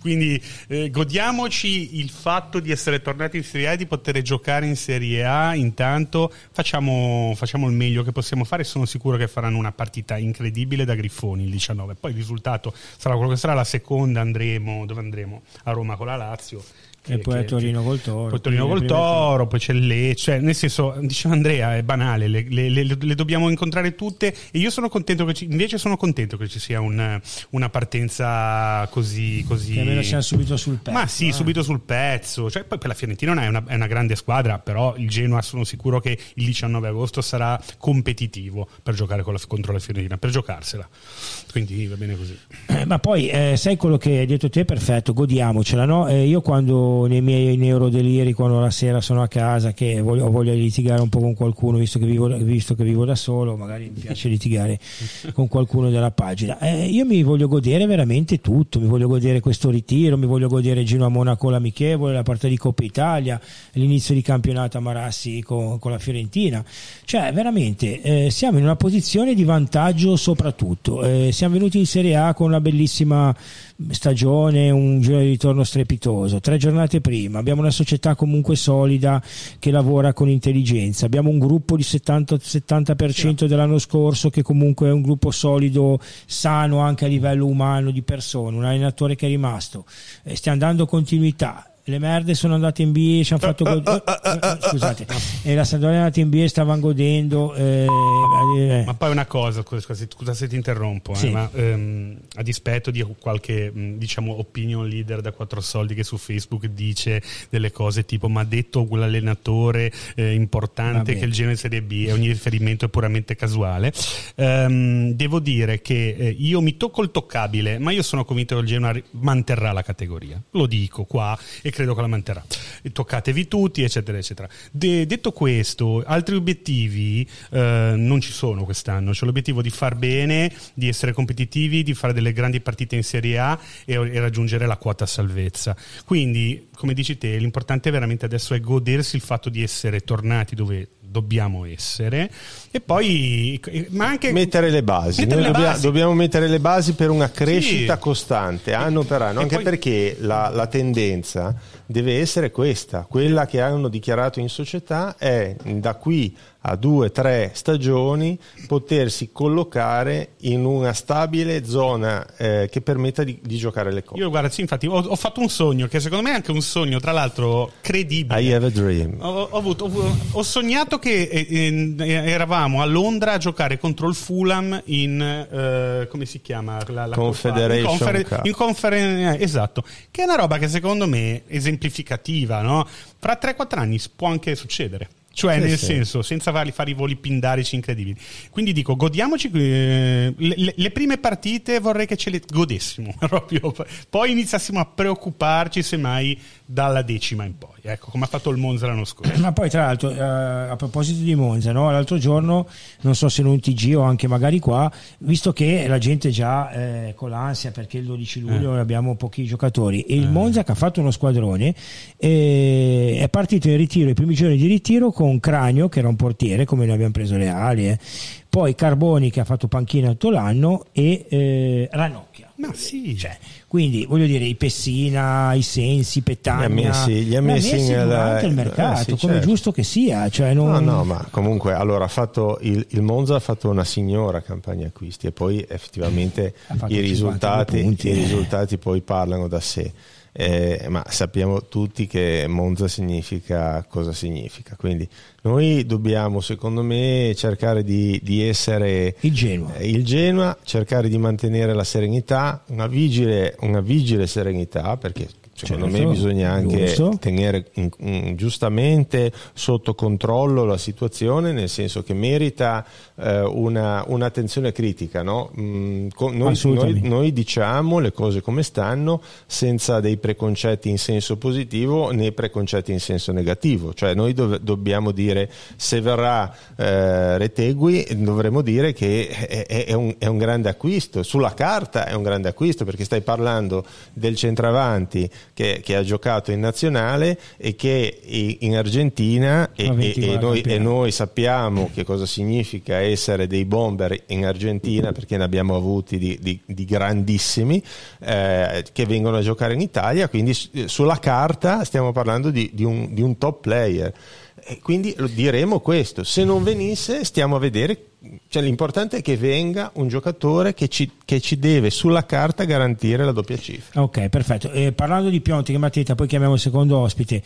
Quindi eh, godiamoci il fatto di essere tornati in Serie A e di poter giocare in Serie A. Intanto facciamo, facciamo il meglio che possiamo fare. Sono sicuro che faranno una partita incredibile da Griffoni il 19. Poi il risultato sarà quello che sarà. La seconda andremo dove andremo? A Roma con la Lazio. Che, e poi a Torino col Toro. Poi Torino col Toro, poi c'è le... Cioè, nel senso, diceva Andrea, è banale, le, le, le, le, dobbiamo incontrare tutte e io sono contento che ci, invece sono contento che ci sia un, una partenza così... così... Che almeno siamo subito sul pezzo. Ma sì, eh. subito sul pezzo. Cioè, poi per la Fiorentina è una, è una grande squadra, però il Genoa sono sicuro che il 19 agosto sarà competitivo per giocare la, contro la Fiorentina, per giocarsela. Quindi va bene così. Eh, ma poi, eh, sai quello che hai detto te? Perfetto, godiamocela, no? Eh, io quando nei miei neurodeliri quando la sera sono a casa che voglio, ho voglia di litigare un po' con qualcuno visto che vivo, visto che vivo da solo magari mi piace litigare con qualcuno della pagina. Eh, io mi voglio godere veramente tutto mi voglio godere questo ritiro mi voglio godere Genoa Monaco l'amichevole la partita di Coppa Italia l'inizio di campionato a Marassi con, con la Fiorentina. Cioè veramente eh, siamo in una posizione di vantaggio soprattutto. Eh, siamo venuti in Serie A con una bellissima stagione un giro di ritorno strepitoso tre giornate prima. Abbiamo una società comunque solida che lavora con intelligenza. Abbiamo un gruppo di 70, 70% dell'anno scorso che comunque è un gruppo solido sano anche a livello umano di persone. Un allenatore che è rimasto. Eh, stiamo dando continuità le merde sono andate in B ci hanno fatto god- scusate e la Sampdoria è andata in B e stavano godendo eh, eh. ma poi una cosa scusa, scusa se ti interrompo sì. eh, ma ehm, a dispetto di qualche diciamo opinion leader da quattro soldi che su Facebook dice delle cose tipo ma ha detto quell'allenatore eh, importante che il genere Serie B e ogni riferimento è puramente casuale ehm, devo dire che eh, io mi tocco il toccabile ma io sono convinto che il Genoa manterrà la categoria lo dico qua e credo che la manterrà. Toccatevi tutti, eccetera, eccetera. De- detto questo, altri obiettivi eh, non ci sono quest'anno. C'è l'obiettivo di far bene, di essere competitivi, di fare delle grandi partite in Serie A e, e raggiungere la quota salvezza. Quindi, come dici te, l'importante veramente adesso è godersi il fatto di essere tornati dove dobbiamo essere e poi ma anche mettere le basi, mettere le dobbiamo, basi. dobbiamo, mettere le basi per una crescita sì. costante anno per anno, e anche poi... perché la, la, tendenza deve essere questa, quella che hanno dichiarato in società è da qui a due tre stagioni potersi collocare in una stabile zona eh, che permetta di, di, giocare le cose. Io guarda, sì, infatti ho, ho, fatto un sogno che secondo me è anche un sogno, tra l'altro credibile. I have a dream. Ho, avuto, ho sognato che eh, eh, eravamo a Londra a giocare contro il Fulham in eh, come si chiama la, la Confederation in, confer- in confer- esatto, che è una roba che secondo me è esemplificativa, no? Fra 3-4 anni può anche succedere. Cioè, sì, nel sì. senso, senza farli fare i voli pindarici incredibili. Quindi dico, godiamoci. Eh, le, le, prime partite vorrei che ce le godessimo proprio. Poi iniziassimo a preoccuparci, semmai, dalla decima in poi. Ecco, come ha fatto il Monza l'anno scorso. Ma poi, tra l'altro, eh, a proposito di Monza, no? l'altro giorno, non so se in un TG o anche magari qua, visto che la gente già eh, con l'ansia perché il 12 luglio eh. abbiamo pochi giocatori, e il eh. Monza che ha fatto uno squadrone eh, è partito in ritiro i primi giorni di ritiro con Cranio che era un portiere come noi abbiamo preso le ali eh. Poi Carboni che ha fatto panchina tutto l'anno e eh, Ranocchia. Ma sì. Cioè, quindi voglio dire i Pessina i Sensi Petagna. Li ha messi, li ha messi, messi durante il mercato eh, sì, come certo. giusto che sia cioè non... no no ma comunque allora ha fatto il, il, Monza ha fatto una signora campagna acquisti e poi effettivamente i risultati, punti, i risultati poi parlano da sé eh, ma sappiamo tutti che Monza significa cosa significa, quindi noi dobbiamo secondo me cercare di, di essere il Genoa. Eh, il Genoa, cercare di mantenere la serenità, una vigile, una vigile serenità perché Secondo certo, me bisogna anche giusto. tenere in, in, giustamente sotto controllo la situazione, nel senso che merita eh, una, un'attenzione critica. No? Mm, con, noi, noi, noi, diciamo le cose come stanno senza dei preconcetti in senso positivo né preconcetti in senso negativo. Cioè noi dov- dobbiamo dire se verrà eh, Retegui dovremmo dire che è, è, un, è un grande acquisto. Sulla carta è un grande acquisto perché stai parlando del centravanti che, che, ha giocato in nazionale e che in Argentina e, e, noi, e, noi, sappiamo che cosa significa essere dei bomber in Argentina perché ne abbiamo avuti di, di, di grandissimi eh, che vengono a giocare in Italia, quindi sulla carta stiamo parlando di, di un, un top player. E quindi diremo questo, se non venisse stiamo a vedere cioè, l'importante è che venga un giocatore che ci, che ci, deve sulla carta garantire la doppia cifra. Ok, perfetto. Eh, parlando di Pionti, che Mateta, poi chiamiamo il secondo ospite.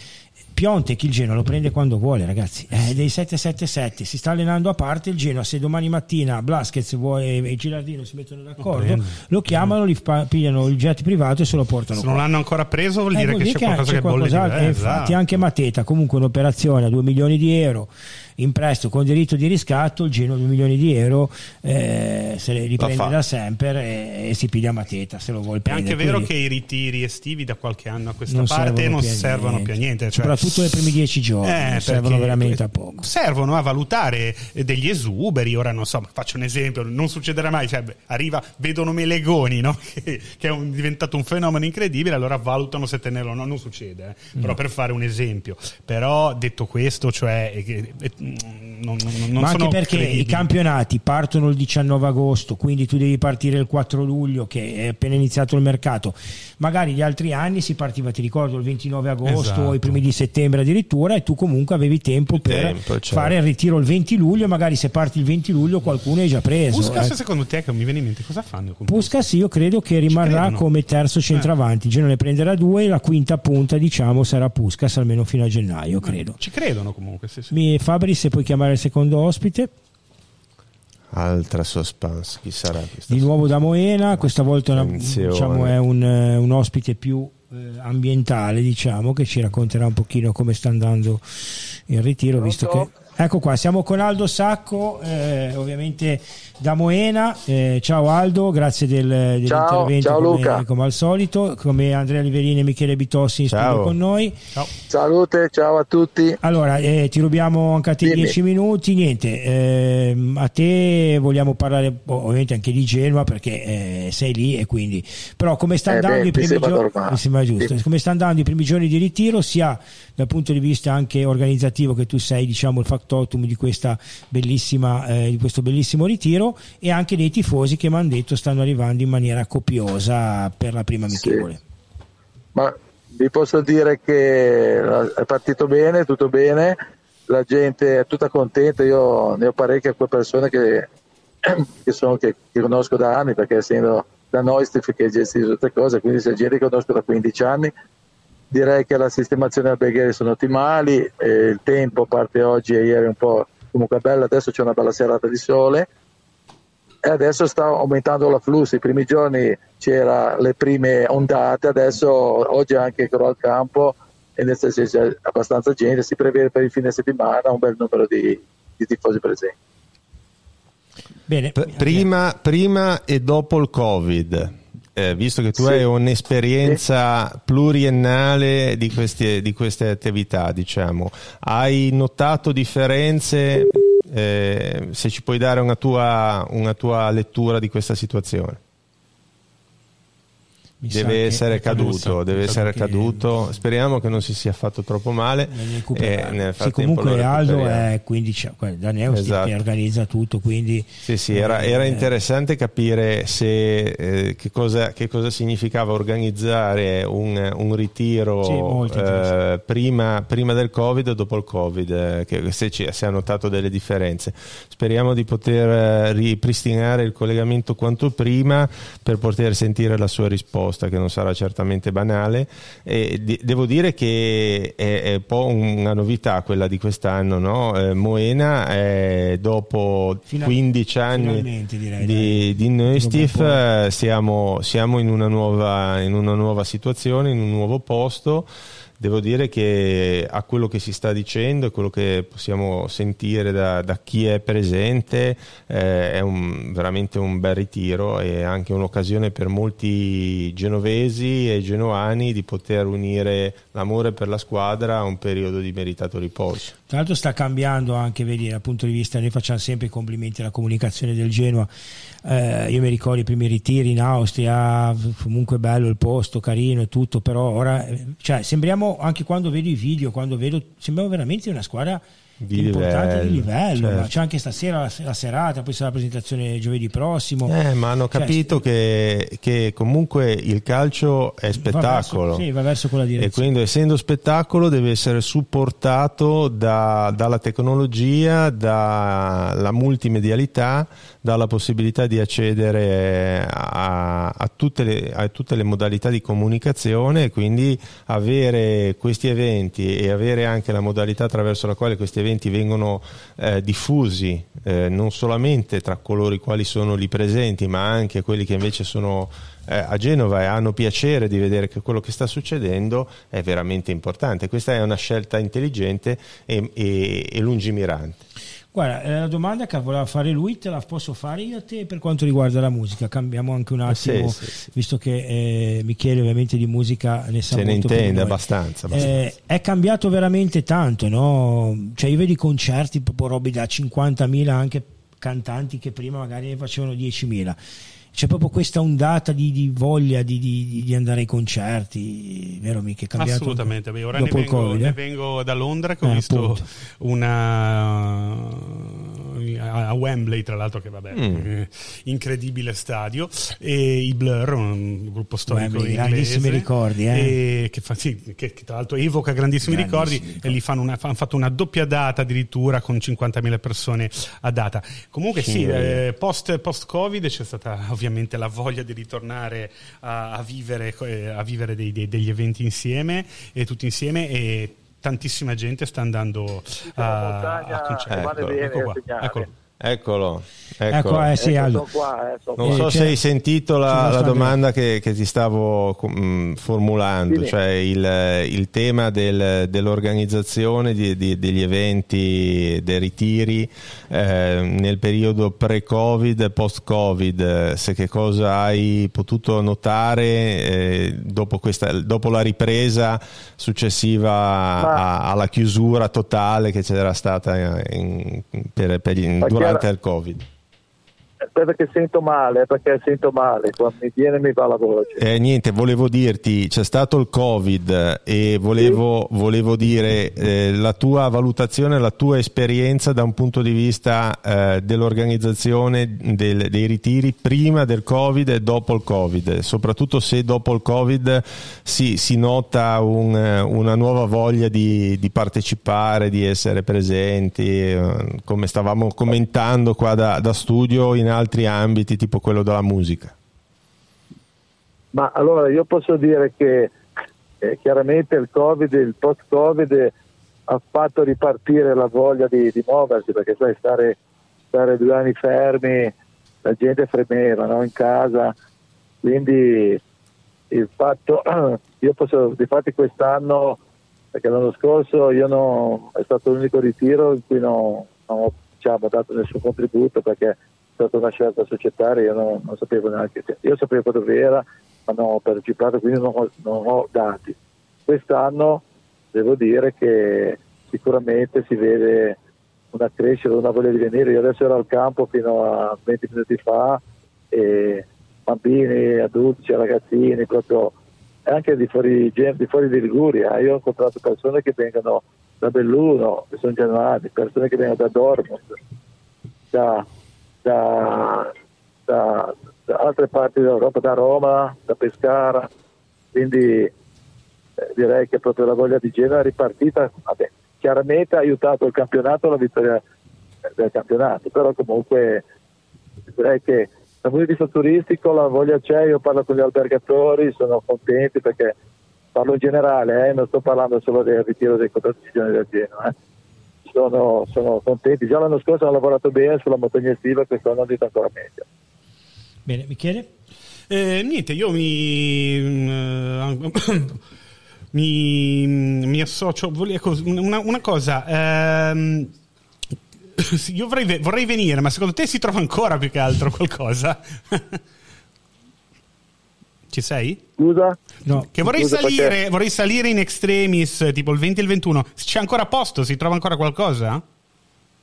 Piontek il Genoa lo prende quando vuole, ragazzi. È dei 777 si sta allenando a parte il Genoa. Se domani mattina Blaschez e Gilardino si mettono d'accordo, lo, lo chiamano, gli pigliano il jet privato e se lo portano. Se qua. non l'hanno ancora preso, vuol dire eh, vuol che c'è qualcosa che, che bolle eh, Infatti, esatto. anche Mateta, comunque un'operazione a 2 milioni di euro in prestito con diritto di riscatto, il Genoa 2 milioni di euro eh, se li riprende da sempre e, e, si piglia Mateta se lo vuole prendere. È anche vero Quindi, che i ritiri estivi da qualche anno a questa non parte non servono più a niente. Cioè, Soprattutto nei primi dieci giorni, eh, servono veramente a poco. Servono a valutare degli esuberi, ora non so, faccio un esempio, non succederà mai, cioè, arriva, vedono Melegoni no? che, che, è un, diventato un fenomeno incredibile, allora valutano se tenerlo o no, non succede, eh? però mm. per fare un esempio. Però detto questo, cioè, non, non, Ma anche perché credibili. i campionati partono il 19 agosto, quindi tu devi partire il 4 luglio, che è appena iniziato il mercato. Magari gli altri anni si partiva, ti ricordo, il 29 agosto esatto. o i primi di settembre addirittura, e tu comunque avevi tempo il per tempo, certo. fare il ritiro il 20 luglio. Magari se parti il 20 luglio qualcuno è già preso. Puskas, eh. secondo te, che mi viene in mente, cosa fanno? Con Puskas, io credo che rimarrà come terzo eh. centravanti. Eh. Genoa ne prenderà due, la quinta punta, diciamo, sarà Puskas almeno fino a gennaio, credo. Ci credono comunque. Sì, sì. Mi, Fabri, se puoi chiamare il secondo ospite. Altra suspense, chi sarà? Di nuovo da Moena, questa volta una, diciamo, è un, un, ospite più eh, ambientale, diciamo, che ci racconterà un pochino come sta andando il ritiro, visto che Ecco qua, siamo con Aldo Sacco, eh, ovviamente da Moena. Eh, ciao Aldo, grazie del, dell'intervento ciao, come, Luca. come al solito, come Andrea Liverini e Michele Bitossi in studio con noi. Ciao. Salute, ciao a tutti. Allora, eh, ti rubiamo anche a te dieci minuti. Niente, ehm, a te vogliamo parlare ovviamente anche di Genova perché eh, sei lì e quindi... Però come sta eh andando, beh, i, primi giorni, giusto, come sta andando i primi giorni di ritiro, sia dal punto di vista anche organizzativo che tu sei diciamo il factotum di, questa bellissima, eh, di questo bellissimo ritiro e anche dei tifosi che mi hanno detto stanno arrivando in maniera copiosa per la prima amichevole. Sì. Ma vi posso dire che è partito bene, tutto bene, la gente è tutta contenta, io ne ho parecchie persone che, che, sono, che, che conosco da anni perché essendo da noi che gestisce tutte cose, quindi se gente che conosco da 15 anni direi che la sistemazione alberghiere sono ottimali, il tempo a parte oggi e ieri un po' comunque bello, adesso c'è una bella serata di sole e adesso sta aumentando l'afflusso, i primi giorni c'era le prime ondate, adesso oggi anche al campo e nel senso c'è abbastanza gente, si prevede per il fine settimana un bel numero di, di tifosi presenti. Bene. P- prima, prima e dopo il Covid eh, visto che tu sì. hai un'esperienza sì. pluriennale di queste, di queste, attività, diciamo, hai notato differenze? Eh, se ci puoi dare una tua, una tua lettura di questa situazione deve essere caduto, deve essere caduto. Speriamo che non si sia fatto troppo male. Eh, sì, comunque Aldo è 15, Daniel esatto. che organizza tutto, quindi sì, sì, era, eh, era interessante capire se, eh, che, cosa, che, cosa, significava organizzare un, un ritiro sì, eh, prima, prima, del Covid o dopo il Covid, eh, che se, ci, se ha notato delle differenze. Speriamo di poter eh, ripristinare il collegamento quanto prima per poter sentire la sua risposta risposta che non sarà certamente banale. E di, devo dire che è, è, un po' una novità quella di quest'anno. No? Eh, Moena, eh, dopo Final, 15 anni direi, di, di Neustif, siamo, siamo in, una nuova, in una nuova situazione, in un nuovo posto devo dire che a quello che si sta dicendo e quello che possiamo sentire da, da chi è presente eh, è un, veramente un bel ritiro e anche un'occasione per molti genovesi e genoani di poter unire l'amore per la squadra a un periodo di meritato riposo. Tra l'altro sta cambiando anche, vedi, dal punto di vista, noi facciamo sempre i complimenti alla comunicazione del Genoa, eh, io mi ricordo i primi ritiri in Austria, comunque bello il posto, carino e tutto, però ora, cioè, sembriamo, anche quando vedo i video, quando vedo, sembriamo veramente una squadra di importante livello, di livello. certo. C'è anche stasera la, la serata, poi sarà la presentazione giovedì prossimo. Eh, ma hanno Cioè, capito che, che comunque il calcio è va spettacolo. verso- sì, va verso quella E direzione. quindi essendo spettacolo deve essere supportato da- dalla tecnologia, dalla multimedialità, dalla possibilità di accedere a, a tutte le, a tutte le modalità di comunicazione e quindi avere questi eventi e avere anche la modalità attraverso la quale questi eventi vengono eh, diffusi eh, non solamente tra coloro i quali sono lì presenti ma anche quelli che invece sono eh, a Genova e hanno piacere di vedere che quello che sta succedendo è veramente importante. Questa è una scelta intelligente e, e- e lungimirante. Guarda, eh, la domanda che voleva fare lui te la posso fare io a te per quanto riguarda la musica. Cambiamo anche un attimo, Sì, sì, sì. visto che eh, Michele ovviamente di musica ne sa Se ne molto più di intende abbastanza. abbastanza. Eh, è cambiato veramente tanto, no? Cioè io vedo i concerti proprio robi da 50.000 anche cantanti che prima magari ne facevano 10.000. C'è proprio questa ondata di, di voglia di, di- di andare ai concerti, vero mica? Assolutamente, beh, ora ne dopo il vengo, Covid, ne eh? vengo da Londra che ho Eh, visto appunto. una a Wembley tra l'altro che vabbè Mm. eh, incredibile stadio e i Blur un gruppo storico Wembley, inglese grandissimi ricordi, eh. e che, fa- sì, che- che tra l'altro evoca grandissimi, Grandissimi ricordi, ricordi. e lì fanno una- hanno fatto una doppia data addirittura con 50.000 persone a data comunque sì, Sì. eh, post, post covid c'è stata ovviamente la voglia di ritornare a, a vivere, eh, a vivere dei- dei- degli eventi insieme e tutti insieme e tantissima gente sta andando a, montagna a concerti. che vale Ecco, ecco qua, a segnare. Eccolo. Eccolo, Ecco, eh, sì, Aldo. sono qua, eh, Non so Eh, se hai sentito la, la domanda che, che ti stavo mm, formulando, Sì. cioè il, il tema del- dell'organizzazione di- di- degli eventi, dei ritiri eh, nel periodo pre-Covid e post-Covid, eh, se che cosa hai potuto notare eh, dopo, questa, dopo la ripresa successiva Ma- a- alla chiusura totale che c'era stata in- per- per gli- Ma durante chiaro- il Covid. Aspetta che sento male, perché sento male, quando mi viene mi va la voce. Eh, niente, volevo dirti, c'è stato il Covid e volevo, volevo dire eh, la tua valutazione, la tua esperienza da un punto di vista eh, dell'organizzazione del- dei ritiri prima del Covid e dopo il Covid, soprattutto se dopo il Covid si, si nota un, eh, una nuova voglia di, di partecipare, di essere presenti, eh, come stavamo commentando qua da, da studio in altri ambiti, tipo quello della musica. Ma allora io posso dire che eh, chiaramente il Covid, il post-Covid ha fatto ripartire la voglia di, di muoversi, perché sai, stare, stare due anni fermi, la gente fremeva no? in casa, quindi il fatto, io posso, difatti quest'anno, perché l'anno scorso io non, è stato l'unico ritiro in cui non, non ho diciamo, dato nessun contributo perché è stata una scelta societaria, io non, non sapevo neanche, io sapevo dove era, ma non ho partecipato, quindi non ho, non ho dati. Quest'anno devo dire che sicuramente si vede una crescita, una voglia di venire. Io adesso ero al campo fino a 20 minuti fa e bambini, adulti, ragazzini, proprio anche di fuori, di fuori di Liguria. Io ho incontrato persone che vengono da Belluno, che sono genuani, persone che vengono da Dortmund, da, da- da- da altre parti d'Europa, da Roma, da Pescara, quindi eh, direi che proprio la voglia di Genova è ripartita, vabbè, chiaramente ha aiutato il campionato la vittoria del campionato, però comunque direi che dal punto di vista turistico la voglia c'è, io parlo con gli albergatori, sono contenti perché parlo in generale, eh, non sto parlando solo del ritiro delle quotazioni del Genoa. eh. Sono, sono contenti, già l'anno scorso hanno lavorato bene sulla montagna estiva, quest'anno hanno detto ancora meglio. Bene, Michele? Eh, niente, io mi, mm, mi, mi associo. ecco, Una, una cosa. ehm, io vorrei, vorrei venire, ma secondo te si trova ancora più che altro qualcosa? Ci sei? Scusa? No, Che vorrei Scusa, salire, perché- vorrei salire in extremis, tipo il 20 e il 21. C'è ancora posto? Si trova ancora qualcosa?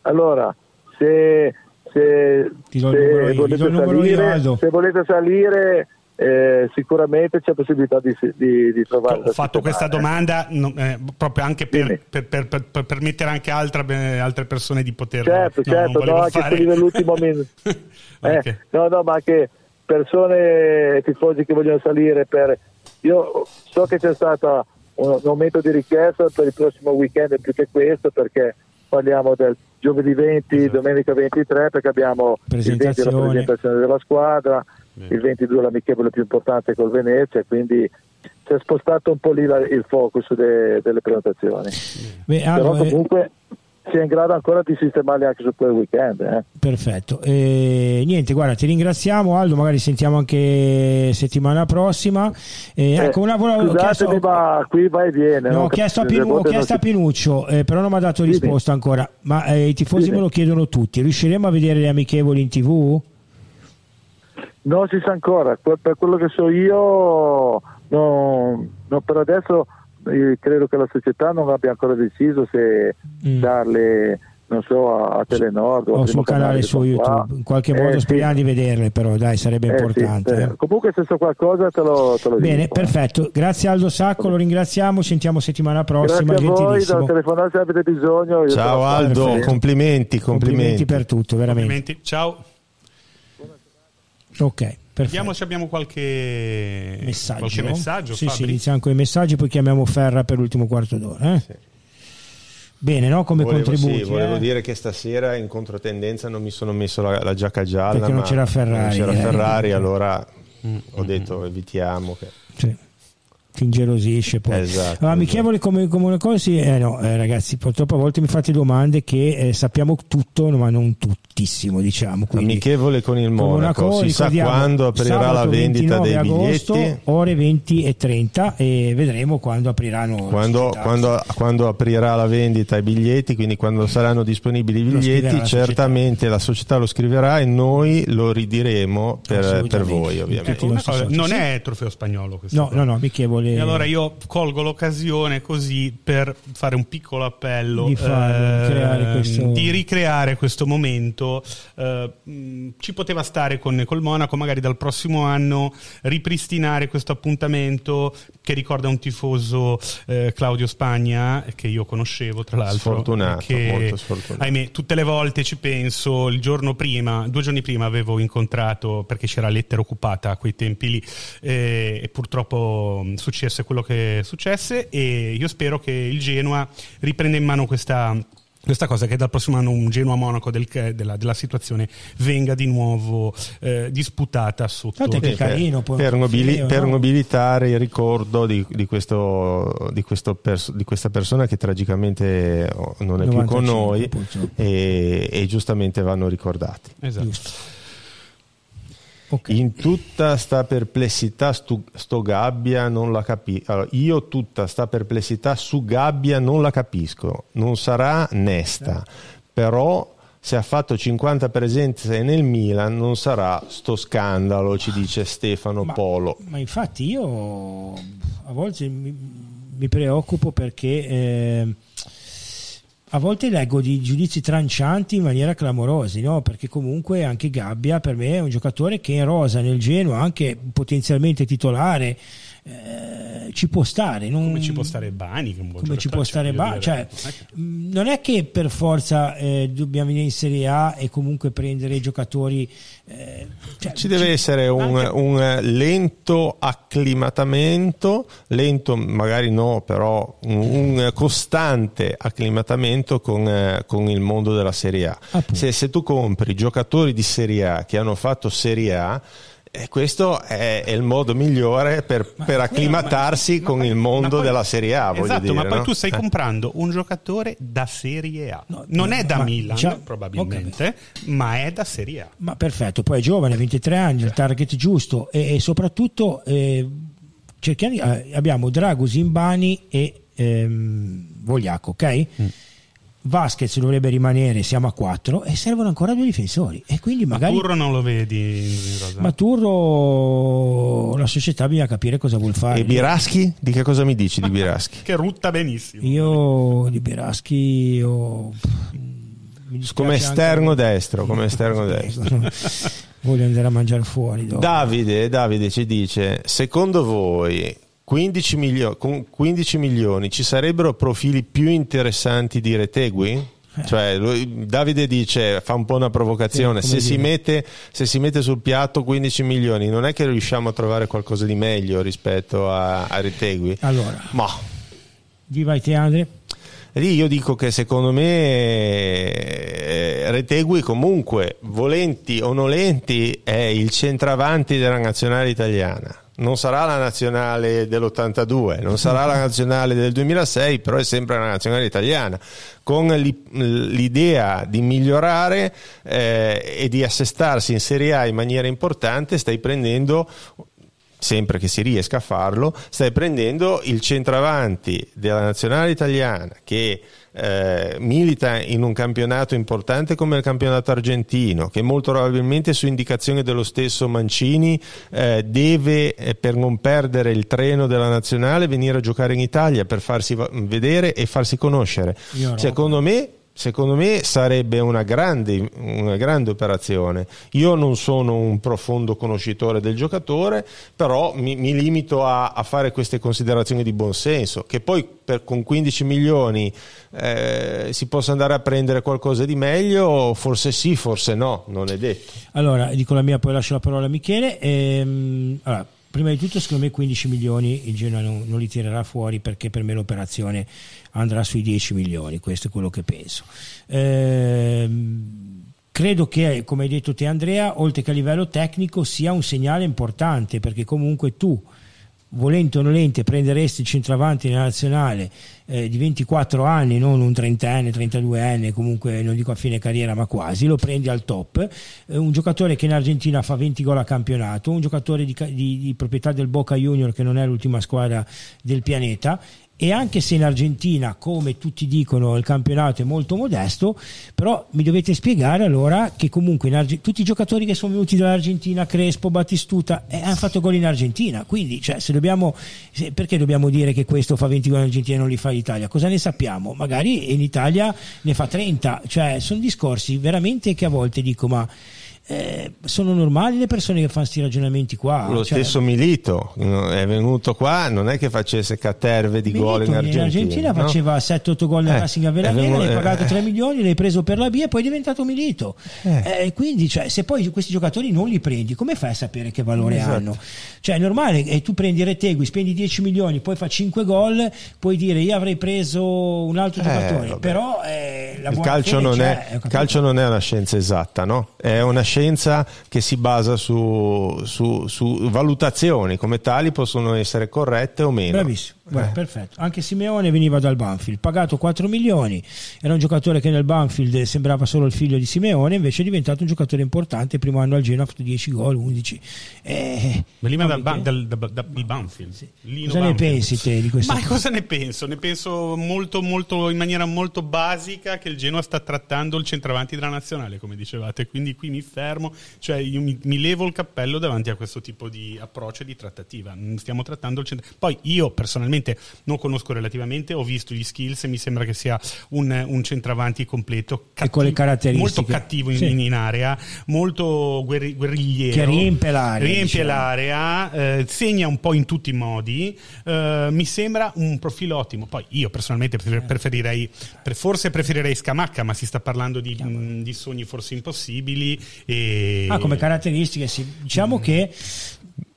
Allora, se, se, Ti do il se io, volete do il numero io, salire, Aldo. se volete salire eh, sicuramente c'è possibilità di, di, di trovare. Ho fatto questa domanda no, eh, proprio anche per, per, per, per, permettere anche altra, altre persone di poter. Certo, no, certo, no, anche fare... quelli dell'ultimo minuto. okay. eh, no, no, ma anche persone tifosi che vogliono salire per. Io so che c'è stato un aumento di richiesta per il prossimo weekend più che questo perché parliamo del giovedì 20, esatto. domenica 23 perché abbiamo il 20 la presentazione della squadra Bene. il 22 l'amichevole più importante col Venezia, quindi si è spostato un po' lì la, il focus de, delle prenotazioni. Beh, Però comunque si è in grado ancora di sistemarli anche su quel weekend. Eh. Perfetto. E, niente, guarda, ti ringraziamo Aldo, magari sentiamo anche settimana prossima. E, eh, ecco, una, ho chiesto, ma qui va e viene. No, ho chiesto a, Pinu, ho chiesto a Pinuccio, eh, però non mi ha dato risposta ancora. Ma eh, i tifosi sì, me lo chiedono tutti. Riusciremo a vedere le amichevoli in tv? Non si sa ancora, per quello che so io, no, no, per adesso credo che la società non abbia ancora deciso se mm. darle non so, a, a Telenord o, o sul canale, canale su YouTube. In qualche modo eh, speriamo sì. di vederle, però dai, sarebbe eh, importante. Sì, eh. Comunque, se so qualcosa, te lo, te lo Bene, dico. perfetto. Grazie Aldo Sacco, lo ringraziamo. Sentiamo settimana prossima. Grazie a voi, da telefonare se avete bisogno. Ciao Aldo, complimenti, complimenti, complimenti. per tutto, veramente. Complimenti. Ciao. Ok. Perfetto. Vediamo se abbiamo qualche messaggio. Qualche messaggio sì, sì, iniziamo con i messaggi, poi chiamiamo Ferra per l'ultimo quarto d'ora. Eh? Sì. Bene, no? Come volevo, contributi. Sì, volevo eh? dire che stasera in controtendenza non mi sono messo la, la giacca gialla. Perché non c'era Ferrari. Non c'era eh? Ferrari, allora mm. ho detto evitiamo. Che... Sì ti ingelosisce poi. Esatto, ah, amichevole esatto. come, come, una cosa, sì, eh, no, eh, ragazzi, purtroppo a volte mi fate domande che eh, sappiamo tutto, ma non tuttissimo, diciamo. Quindi, amichevole con il Monaco, Monaco, si sa quando aprirà la vendita dei agosto, biglietti. Ore 20 e 30 e vedremo quando apriranno. Quando, quando, quando aprirà la vendita i biglietti, quindi quando saranno disponibili i biglietti, la certamente società. la società lo scriverà e noi lo ridiremo per, per voi, ovviamente. Cosa, non è trofeo spagnolo questo. No, no, no, amichevole e allora io colgo l'occasione così per fare un piccolo appello di, farlo, eh, questo... di ricreare questo momento. Eh, ci poteva stare con, col Monaco, magari dal prossimo anno ripristinare questo appuntamento che ricorda un tifoso eh, Claudio Spagna che io conoscevo tra l'altro. Sfortunato, che, molto sfortunato. Ahimè, tutte le volte ci penso, il giorno prima, due giorni prima avevo incontrato perché c'era lettera occupata a quei tempi lì eh, e purtroppo successe quello che successe e io spero che il Genoa riprenda in mano questa questa cosa che dal prossimo anno un Genoa Monaco del, della, della, situazione venga di nuovo eh, disputata sotto per, carino, per, nobili, feo, per no? nobilitare il ricordo di, di, questo, di, questo pers- di, questa persona che tragicamente oh, non è 95, più con noi e, e, giustamente vanno ricordati. Esatto. Giusto. Okay. In tutta sta perplessità stu, sto Gabbia non la capisco. Allora, io tutta sta perplessità su Gabbia non la capisco. Non sarà Nesta, però se ha fatto 50 presenze nel Milan non sarà sto scandalo, ci dice Stefano ma, Polo. Ma infatti io a volte mi, mi preoccupo perché... Eh, a volte leggo di giudizi trancianti in maniera clamorosi, no? perché comunque anche Gabbia per me è un giocatore che in rosa nel Genoa, anche potenzialmente titolare, eh, ci può stare. Non... Come ci può stare Bani, che un buon come ci può stare Bani. Cioè, non è che per forza eh, dobbiamo venire in Serie A e comunque prendere giocatori. Eh, cioè, ci deve ci... essere un, anche... un, lento acclimatamento, lento magari no, però un, un costante acclimatamento con, eh, con, il mondo della Serie A. Se, se tu compri giocatori di Serie A che hanno fatto Serie A, e questo è, è, il modo migliore per, per acclimatarsi ma, con ma, il mondo poi, della Serie A. Esatto, dire, ma poi no? tu stai eh. comprando un giocatore da Serie A. No, non è da Milan, già, probabilmente, ma è da Serie A. Ma perfetto, poi è giovane, 23 anni, il target giusto e, e soprattutto eh, cerchiamo, eh, abbiamo Drago, Zimbani e ehm, Vogliaco, ok? Mm Vasquez dovrebbe rimanere, siamo a 4 e servono ancora due difensori. E quindi magari... Ma Turro non lo vedi Ma Turro la società bisogna capire cosa vuol fare. E Biraschi? Di che cosa mi dici di Biraschi? che rutta benissimo. Io di Biraschi ho... come esterno anche... destro, come esterno destro. Voglio andare a mangiare fuori. Dopo. Davide, Davide ci dice, secondo voi 15 milio- con 15 milioni ci sarebbero profili più interessanti di Retegui? Cioè, lui, Davide dice, fa un po' una provocazione, Sì, se, si mette, se si mette sul piatto 15 milioni non è che riusciamo a trovare qualcosa di meglio rispetto a, a Retegui? Allora, Ma di vai te Andre? lì io dico che secondo me eh, Retegui comunque, volenti o nolenti, è il centravanti della nazionale italiana. Non sarà la nazionale dell'82, non sarà la nazionale del 2006, però è sempre la nazionale italiana, con l'i- l'idea di migliorare eh, e di assestarsi in Serie A in maniera importante, stai prendendo sempre che si riesca a farlo, stai prendendo il centravanti della nazionale italiana che eh, milita in un campionato importante come il campionato argentino, che molto probabilmente su indicazione dello stesso Mancini eh, deve, eh, per non perdere il treno della nazionale, venire a giocare in Italia per farsi vedere e farsi conoscere. Secondo me Secondo me sarebbe una grande, una grande operazione. Io non sono un profondo conoscitore del giocatore, però mi, mi limito a, a fare queste considerazioni di buonsenso. Che poi per- con 15 milioni eh, si possa andare a prendere qualcosa di meglio, forse sì, forse no, non è detto. Allora, dico la mia, poi lascio la parola a Michele. Ehm, allora, prima di tutto, secondo me 15 milioni il Genoa non, non li tirerà fuori perché per me l'operazione andrà sui 10 milioni, questo è quello che penso. Ehm, credo che, come hai detto te Andrea, oltre che a livello tecnico sia un segnale importante perché comunque tu volente o nolente prenderesti il centravanti nella nazionale eh, di 24 anni, non un 30enne, 32enne, comunque non dico a fine carriera ma quasi, lo prendi al top, eh, un giocatore che in Argentina fa 20 gol a campionato, un giocatore di, di- di proprietà del Boca Junior che non è l'ultima squadra del pianeta e anche se in Argentina, come tutti dicono, il campionato è molto modesto, però mi dovete spiegare allora che comunque in Arge- tutti i giocatori che sono venuti dall'Argentina, Crespo, Battistuta, eh, hanno fatto gol in Argentina, quindi cioè, se dobbiamo, se- perché dobbiamo dire che questo fa 20 gol in Argentina e non li fa in Italia? Cosa ne sappiamo? Magari in Italia ne fa 30, cioè sono discorsi veramente che a volte dico ma... eh, sono normali le persone che fanno questi ragionamenti qua? Lo Cioè, stesso Milito è venuto qua, non è che facesse caterve di gol in Milito Argentina. no? faceva 7-8 gol nel Eh, Racing a è Velavera, venuto- l'hai pagato eh. 3 milioni, l'hai preso per la via e poi è diventato Milito. Eh. Eh, quindi, cioè, se poi questi giocatori non li prendi, come fai a sapere che valore Esatto. hanno? Cioè, è normale che tu prendi Retegui, spendi 10 milioni, poi fa 5 gol, puoi dire io avrei preso un altro Eh, giocatore, vabbè. però eh, la Il calcio, non è, calcio non è una scienza esatta, no? È una scienza che si basa su, su- su valutazioni, come tali possono essere corrette o meno. Bravissimo, guarda, Eh. perfetto. Anche Simeone veniva dal Banfield, pagato 4 milioni, era un giocatore che nel Banfield sembrava solo il figlio di Simeone, invece è diventato un giocatore importante, primo anno al Genoa ha fatto 10 gol, 11. Eh, Veniva dal, Michele? dal, dal- dal Banfield. Lino Cosa ne Banfield. pensi te di questa Ma cosa? cosa ne penso? Ne penso molto, molto, in maniera molto basica che il Genoa sta trattando il centravanti della nazionale, come dicevate. Quindi qui mi fermo, cioè io mi, mi levo il cappello davanti a questo tipo di approccio e di trattativa. Mm, Stiamo trattando il centravanti. Poi io personalmente non conosco relativamente, ho visto gli skills e mi sembra che sia un, un centravanti completo, E con le caratteristiche. molto cattivo in, Sì. in area, molto guerri- guerrigliero. Che riempie l'area, Riempie diciamo. l'area, eh, segna un po' in tutti i modi. eh, mi sembra un profilo ottimo. Poi io personalmente Eh. prefer- preferirei, forse preferirei Scamacca, ma si sta parlando di, mh, di sogni forse impossibili. E... Ah, come caratteristiche, sì. diciamo che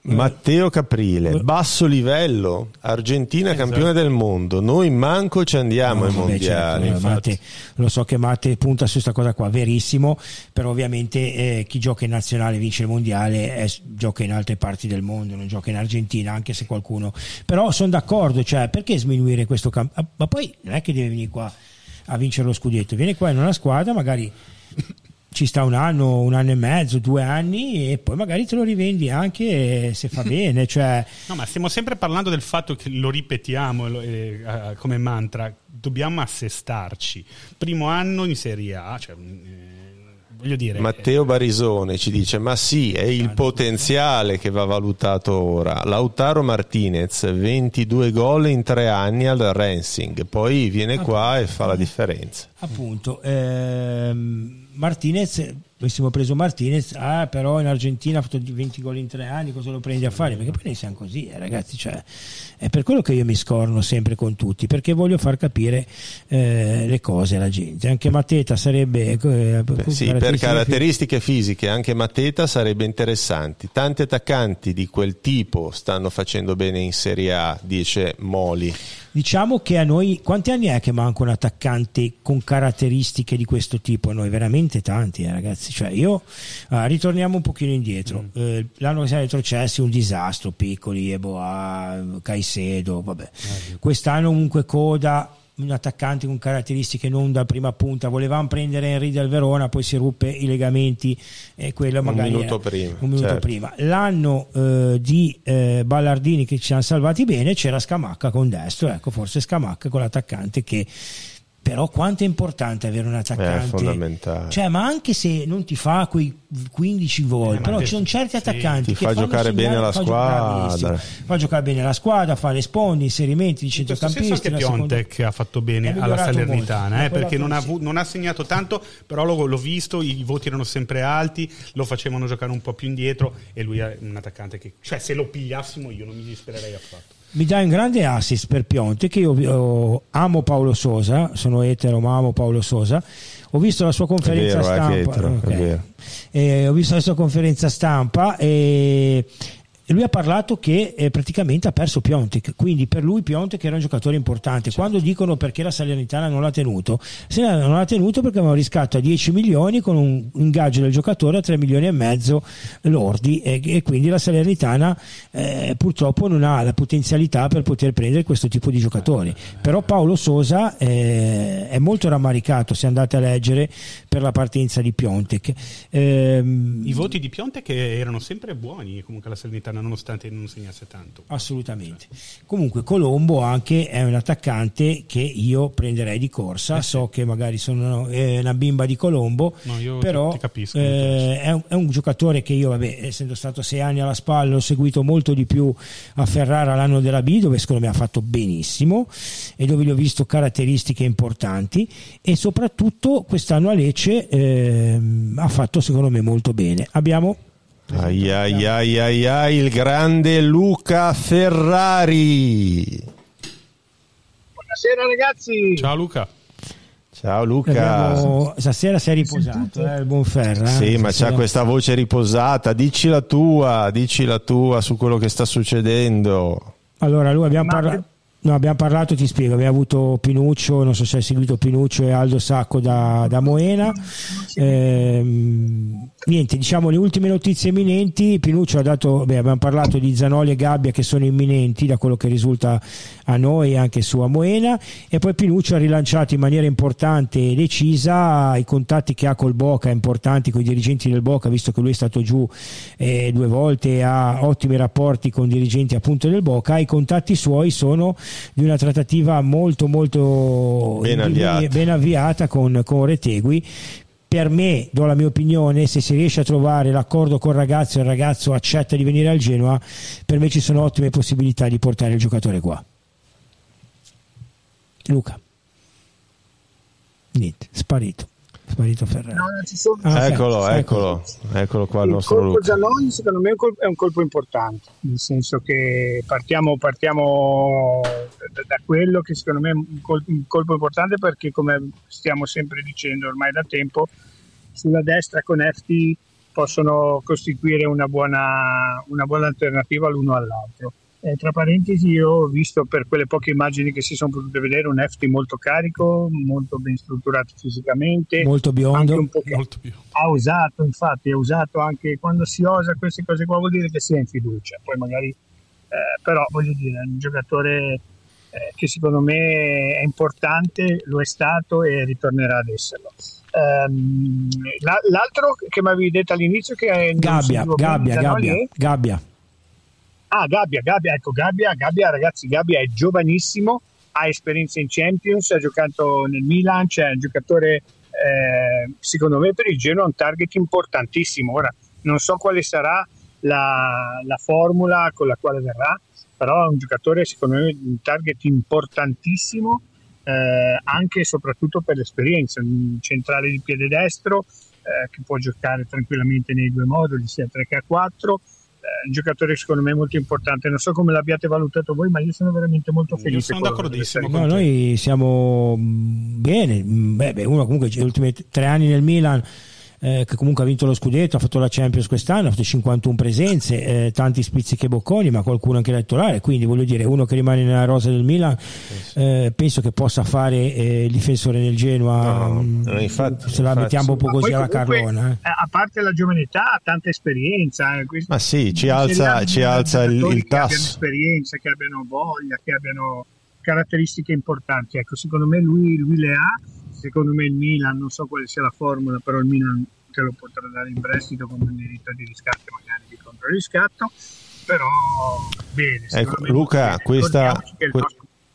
Matteo Caprile, basso livello, Argentina Esatto. campione del mondo, noi manco ci andiamo ai No, vabbè, mondiali. certo, Matte- lo so che Matte punta su questa cosa qua, verissimo, però ovviamente eh, chi gioca in nazionale vince il mondiale eh, gioca in altre parti del mondo, non gioca in Argentina, anche se qualcuno... Però sono d'accordo, cioè perché sminuire questo campo? Ma poi non è che deve venire qua a vincere lo scudetto, viene qua in una squadra, magari ci sta un anno, un anno e mezzo, due anni e poi magari te lo rivendi anche se fa bene, cioè... No, ma stiamo sempre parlando del fatto che lo ripetiamo eh, eh, come mantra. Dobbiamo assestarci. Primo anno in Serie A, cioè, eh, voglio dire. Matteo Barisone ci dice: Ma sì, è il potenziale che va valutato ora. Lautaro Martinez, 22 gol in tre anni al Racing, poi viene qua e fa la differenza. Appunto, ehm, Martinez avessimo preso Martinez, ah, però in Argentina ha fatto 20 gol in tre anni, cosa lo prendi a fare? Perché poi noi siamo così, eh, ragazzi. Cioè, è per quello che io mi scorno sempre con tutti, perché voglio far capire eh, le cose alla gente. Anche Mateta sarebbe. Eh, Beh, sì, per caratteristiche fisiche, anche Mateta sarebbe interessante. Tanti attaccanti di quel tipo stanno facendo bene in Serie A, dice Moli. Diciamo che a noi, quanti anni è che manca un attaccante con caratteristiche di questo tipo? A noi veramente tanti, eh, ragazzi. Cioè, io ah, ritorniamo un pochino indietro. Mm. Eh, l'anno che siamo retrocessi, un disastro. Piccoli, Eboa, Caicedo, vabbè. Mm. Quest'anno comunque coda un attaccante con caratteristiche non da prima punta volevamo prendere Henry del Verona poi si ruppe i legamenti e quello magari un minuto prima, un minuto certo. prima. l'anno eh, di eh, Ballardini che ci hanno salvati bene c'era Scamacca con destro ecco forse Scamacca con l'attaccante che però quanto è importante avere un attaccante. è fondamentale. Cioè ma anche se non ti fa quei 15 gol eh, però ci sono certi attaccanti sì, che fa giocare bene la squadra. fa giocare bene la squadra fa le sponde inserimenti di centrocampisti anche Piontek seconda... ha fatto bene alla Salernitana eh, perché non ha, non ha, segnato tanto però l'ho, l'ho, visto i voti erano sempre alti lo facevano giocare un po' più indietro e lui è un attaccante che cioè se lo pigliassimo io non mi dispererei affatto mi dà un grande assist per Pionte che io, io amo Paolo Sosa, sono etero ma amo Paolo Sosa. Ho visto la sua conferenza vero, stampa. Etero, okay. eh, ho visto la sua conferenza stampa e lui ha parlato che eh, praticamente ha perso Piontek, quindi per lui Piontek era un giocatore importante. Certo. Quando dicono perché la Salernitana non l'ha tenuto, se non l'ha tenuto perché avevano riscatto a 10 milioni con un ingaggio del giocatore a 3 milioni e mezzo lordi e, e quindi la Salernitana eh, purtroppo non ha la potenzialità per poter prendere questo tipo di giocatori. Però Paolo Sosa eh, è molto rammaricato, se andate a leggere, per la partenza di Piontek. Ehm, I voti di Piontek erano sempre buoni, comunque la Salernitana Salernitana nonostante non segnasse tanto. Assolutamente. Comunque Colombo anche è un attaccante che io prenderei di corsa, eh sì. so che magari sono eh, una bimba di Colombo, no, però capisco, eh, è, un, è, un, giocatore che io, vabbè, essendo stato sei anni alla spalla, ho seguito molto di più a Ferrara l'anno della B, dove secondo me ha fatto benissimo e dove gli ho visto caratteristiche importanti e soprattutto quest'anno a Lecce ehm, ha fatto secondo me molto bene. Abbiamo Ai ai ai ai ai, il grande Luca Ferrari. Buonasera ragazzi. Ciao Luca. Ciao Luca. Abbiamo... Stasera sei riposato, eh, il buon Ferra. Eh? Sì, ma c'ha questa voce riposata. Dici la tua, dici la tua su quello che sta succedendo. Allora, lui abbiamo parlato No, abbiamo parlato, ti spiego, abbiamo avuto Pinuccio, non so se hai seguito Pinuccio e Aldo Sacco da, da Moena. Eh, niente, diciamo le ultime notizie imminenti. Pinuccio ha dato, beh, abbiamo parlato di Zanoli e Gabbia che sono imminenti da quello che risulta a noi e anche su a Moena. E poi Pinuccio ha rilanciato in maniera importante e decisa i contatti che ha col Boca, importanti con i dirigenti del Boca, visto che lui è stato giù eh, due volte e ha ottimi rapporti con i dirigenti appunto del Boca. I contatti suoi sono di una trattativa molto molto ben avviata, ben avviata con, con Retegui per me, do la mia opinione, se si riesce a trovare l'accordo col ragazzo e il ragazzo accetta di venire al Genoa, per me ci sono ottime possibilità di portare il giocatore qua. Luca. Niente, sparito. Sparito Ferrari. No, sono... ah, eccolo, okay. eccolo, eccolo qua il, il nostro colpo Zanoni secondo me è un, colpo, è un, colpo, importante, nel senso che partiamo, partiamo da, da, quello che secondo me è un colpo, un colpo importante perché come stiamo sempre dicendo ormai da tempo, sulla destra con Efti possono costituire una buona, una buona alternativa l'uno all'altro eh, tra parentesi, io ho visto per quelle poche immagini che si sono potute vedere un FT molto carico, molto ben strutturato fisicamente, molto biondo. Molto biondo. Ha usato, infatti, ha usato anche quando si osa queste cose qua, vuol dire che si è in fiducia. Poi magari, eh, però, voglio dire, è un giocatore eh, che secondo me è importante, lo è stato e ritornerà ad esserlo. Um, l'altro che mi avevi detto all'inizio che è Gabbia, Gabbia, Gabbia, Gabbia. Ah, Gabbia, Gabbia, ecco, Gabbia, Gabbia, ragazzi, Gabbia è giovanissimo, ha esperienza in Champions, ha giocato nel Milan, c'è un giocatore, eh, secondo me, per il Genoa un target importantissimo. Ora, non so quale sarà la, la formula con la quale verrà, però è un giocatore, secondo me, un target importantissimo, eh, anche e soprattutto per l'esperienza, un centrale di piede destro, eh, che può giocare tranquillamente nei due moduli, sia 3 che a 4 eh, un giocatore secondo me molto importante. Non so come l'abbiate valutato voi, ma io sono veramente molto felice. Io sono d'accordissimo. No, noi siamo bene. Beh, uno comunque gli ultimi tre anni nel Milan eh, che comunque ha vinto lo scudetto, ha fatto la Champions quest'anno, ha fatto 51 presenze, eh, tanti spizzichi e bocconi, ma qualcuno anche elettorale, quindi voglio dire, uno che rimane nella rosa del Milan, eh, penso che possa fare eh, il difensore nel Genoa, no, mm, no, infatti, se la mettiamo un po' così alla carlona. Eh. A parte la giovane età, ha tanta esperienza. Eh, ma sì, ci alza, ci alza il, il tasso. Che abbiano esperienza, che abbiano voglia, che abbiano caratteristiche importanti. Ecco, secondo me lui, lui le ha secondo me il Milan, non so quale sia la formula, però il Milan te lo potrà dare in prestito con un diritto di riscatto, magari di controriscatto, però bene. Ecco, Luca, questa, que-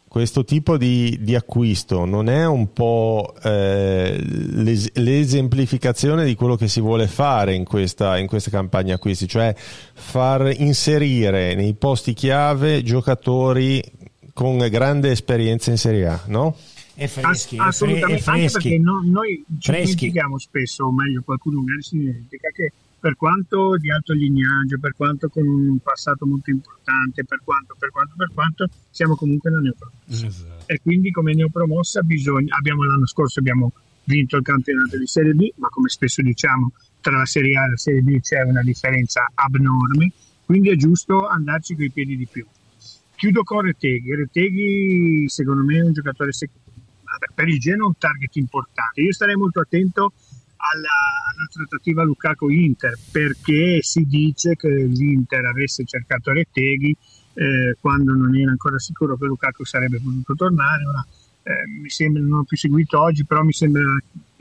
questo tipo di, di, acquisto non è un po' eh, l'es- l'esemplificazione di quello che si vuole fare in questa, in questa campagna acquisti, cioè far inserire nei posti chiave giocatori con grande esperienza in Serie A, no? È freschi, Ass- assolutamente, è freschi. anche perché no, noi ci dimentichiamo spesso, o meglio qualcuno magari si dimentica, che per quanto di alto lignaggio, per quanto con un passato molto importante, per quanto, per quanto, per quanto, siamo comunque una neopromossa. Esatto. E quindi come neopromossa bisogna, abbiamo l'anno scorso abbiamo vinto il campionato di Serie B, ma come spesso diciamo tra la Serie A e la Serie B c'è una differenza abnorme, quindi è giusto andarci coi piedi di più. Chiudo con Reteghi. Reteghi secondo me è un giocatore secondo per il Genoa un target importante. Io starei molto attento alla, alla trattativa Lukaku-Inter perché si dice che l'Inter avesse cercato Retteghi eh, quando non era ancora sicuro che Lukaku sarebbe potuto tornare. Ora, eh, mi sembra, non ho più seguito oggi, però mi sembra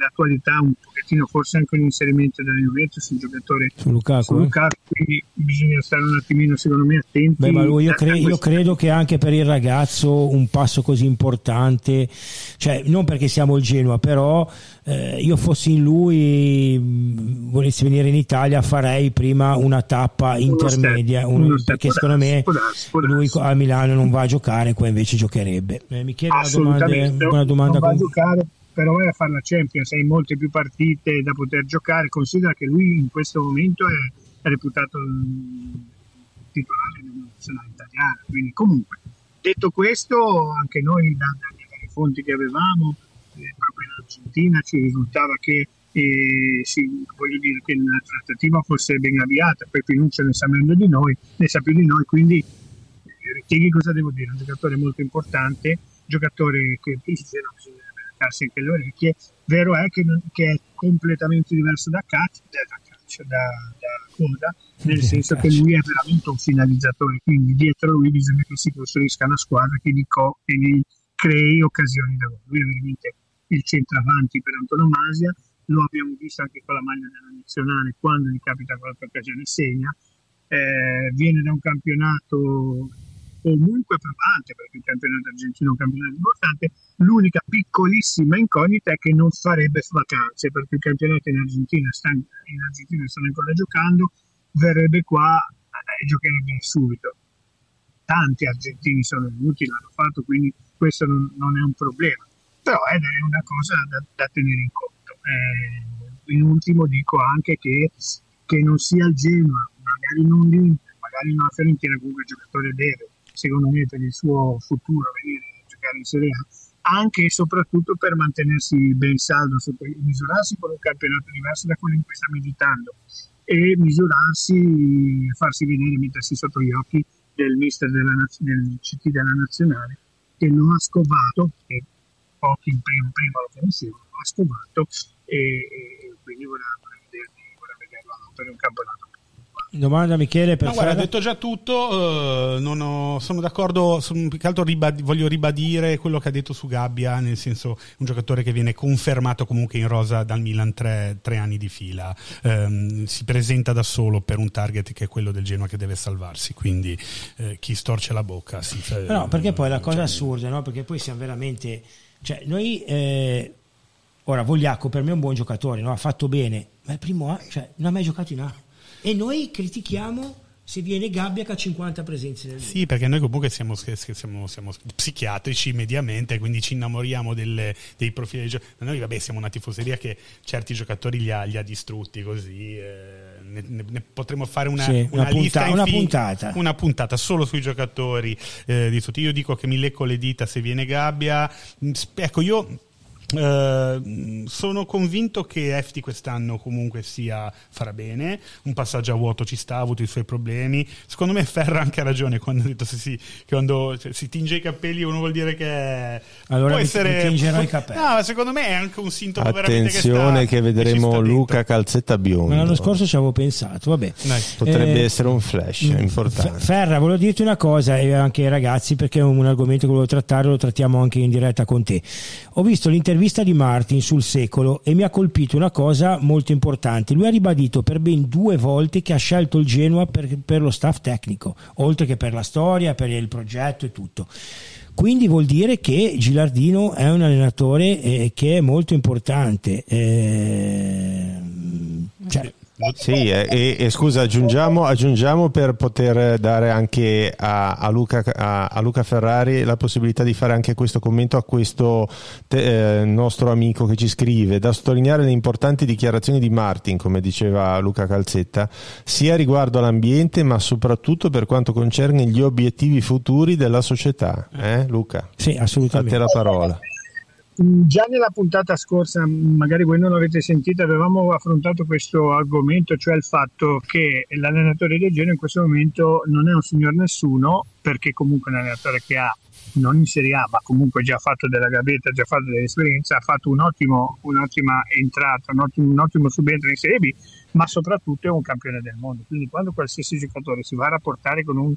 l'attualità un pochettino forse anche un inserimento della Juventus un giocatore su Lukaku, su Lukaku eh? quindi bisogna stare un attimino secondo me attenti. Beh, ma lui, io, cre- io, credo che anche per il ragazzo un passo così importante cioè non perché siamo il Genoa però eh, io fossi in lui mm, volessi venire in Italia farei prima una tappa intermedia uno uno perché secondo me lui a Milano non va a giocare qua invece giocherebbe. Eh, mi chiede una domanda, una domanda non va a giocare però vai a fare la Champions, hai molte più partite da poter giocare, considera che lui in questo momento è, reputato titolare della nazionale italiana, quindi comunque detto questo anche noi da, dalle fonti che avevamo eh, proprio in Argentina ci risultava che eh, sì, dire che la trattativa fosse ben avviata, poi Pinuccia ne sa meglio di noi, ne sa più di noi, quindi eh, cosa devo dire? Un giocatore molto importante, giocatore che bisogna attaccarsi anche le orecchie. Vero è che, che è completamente diverso da Cat, da, Cat, da, da Coda, nel senso che lui è veramente un finalizzatore, quindi dietro lui bisogna che si costruisca una squadra che gli, co- che gli crei occasioni da gol. Lui è veramente il centravanti per antonomasia, lo abbiamo visto anche con la maglia della nazionale, quando gli capita qualche occasione segna, eh, viene da un campionato comunque probante, perché il campionato argentino è un campionato importante, l'unica piccolissima incognita è che non farebbe vacanze, perché il campionato in Argentina, sta, in Argentina stanno ancora giocando, verrebbe qua e giocherebbe subito. Tanti argentini sono venuti, l'hanno fatto, quindi questo non, non è un problema. Però è una cosa da, da tenere in conto. Eh, in ultimo dico anche che, che non sia il Genoa, magari non l'Inter, magari non la Fiorentina, comunque il giocatore deve secondo me per il suo futuro venire a giocare in Serie A, anche e soprattutto per mantenersi ben saldo, misurarsi con un campionato diverso da quello in cui sta meditando e misurarsi, farsi vedere, mettersi sotto gli occhi del mister della, del CT della nazionale che lo ha scovato, e pochi in prima, prima lo conoscevano, lo ha scovato e, e quindi vorrà, vederlo, vorrà vederlo per un campionato Domanda Michele per no, guarda, detto già tutto, uh, ho, sono d'accordo, sono, più che altro ribad- voglio ribadire quello che ha detto su Gabbia, nel senso un giocatore che viene confermato comunque in rosa dal Milan tre, tre anni di fila, um, si presenta da solo per un target che è quello del Genoa che deve salvarsi, quindi uh, chi storce la bocca. Si, no, perché poi la cosa cioè, assurda, no? perché poi siamo veramente... Cioè, noi... Eh, ora, Vogliacco per me è un buon giocatore, no? ha fatto bene, ma il primo A, cioè, non ha mai giocato in A e noi critichiamo se viene Gabbia che ha 50 presenze nel Sì, perché noi comunque siamo, siamo, siamo psichiatrici mediamente, quindi ci innamoriamo delle, dei profili dei giocatori. Noi vabbè siamo una tifoseria che certi giocatori li ha, li ha distrutti così, eh, ne, ne, potremmo fare una, sì, una, una, punta, una, puntata. Una puntata solo sui giocatori eh, di tutti. Io dico che mi lecco le dita se viene Gabbia. Ecco, io Uh, sono convinto che Efti quest'anno comunque sia farà bene. Un passaggio a vuoto ci sta, ha avuto i suoi problemi. Secondo me Ferra anche ha ragione quando ha detto se si, quando cioè, si tinge i capelli uno vuol dire che allora può mi, essere mi tingerò i capelli. No, secondo me è anche un sintomo Attenzione che, che, vedremo che Luca Calzetta biondo. Ma l'anno scorso ci avevo pensato, vabbè. Potrebbe eh, essere un flash importante. Ferra, volevo dirti una cosa e anche ai ragazzi perché è un argomento che volevo trattare, lo trattiamo anche in diretta con te. Ho visto l'intervista di Martin Martin sul secolo e mi ha colpito una cosa molto importante. Lui ha ribadito per ben due volte che ha scelto il Genoa per, per lo staff tecnico, oltre che per la storia, per il progetto e tutto. Quindi vuol dire che Gilardino è un allenatore eh, che è molto importante. Eh, cioè, sì, e, e, scusa, aggiungiamo, aggiungiamo, per poter dare anche a, a, Luca, a, a, Luca, Ferrari la possibilità di fare anche questo commento a questo te, eh, nostro amico che ci scrive, da sottolineare le importanti dichiarazioni di Martin, come diceva Luca Calzetta, sia riguardo all'ambiente ma soprattutto per quanto concerne gli obiettivi futuri della società. Eh, Luca? Sì, assolutamente. A te la parola. Già nella puntata scorsa, magari voi non l'avete sentita, avevamo affrontato questo argomento, cioè il fatto che l'allenatore del genere in questo momento non è un signor nessuno, perché comunque è un allenatore che ha, non in Serie A, ma comunque già fatto della gavetta, già fatto dell'esperienza, ha fatto un ottimo, un'ottima entrata, un ottimo, un ottimo subentro in Serie B, ma soprattutto è un campione del mondo. Quindi quando qualsiasi giocatore si va a rapportare con un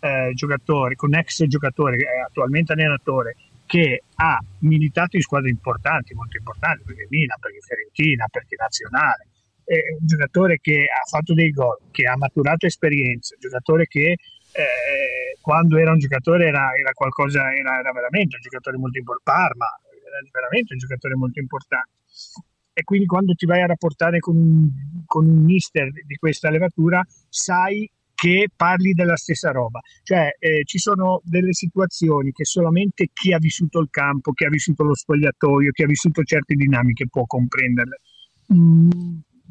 eh, giocatore, con un ex giocatore, eh, attualmente allenatore, che ha militato in squadre importanti, molto importanti, perché Milan, perché Fiorentina, perché Nazionale, è un giocatore che ha fatto dei gol, che ha maturato esperienza, un giocatore che eh, quando era un giocatore era, era qualcosa, era, era, veramente un giocatore molto importante, Parma era veramente un giocatore molto importante. E quindi quando ti vai a rapportare con con un mister di questa levatura, sai che parli della stessa roba. Cioè eh, ci sono delle situazioni che solamente chi ha vissuto il campo, chi ha vissuto lo spogliatoio, chi ha vissuto certe dinamiche può comprenderle. Mm,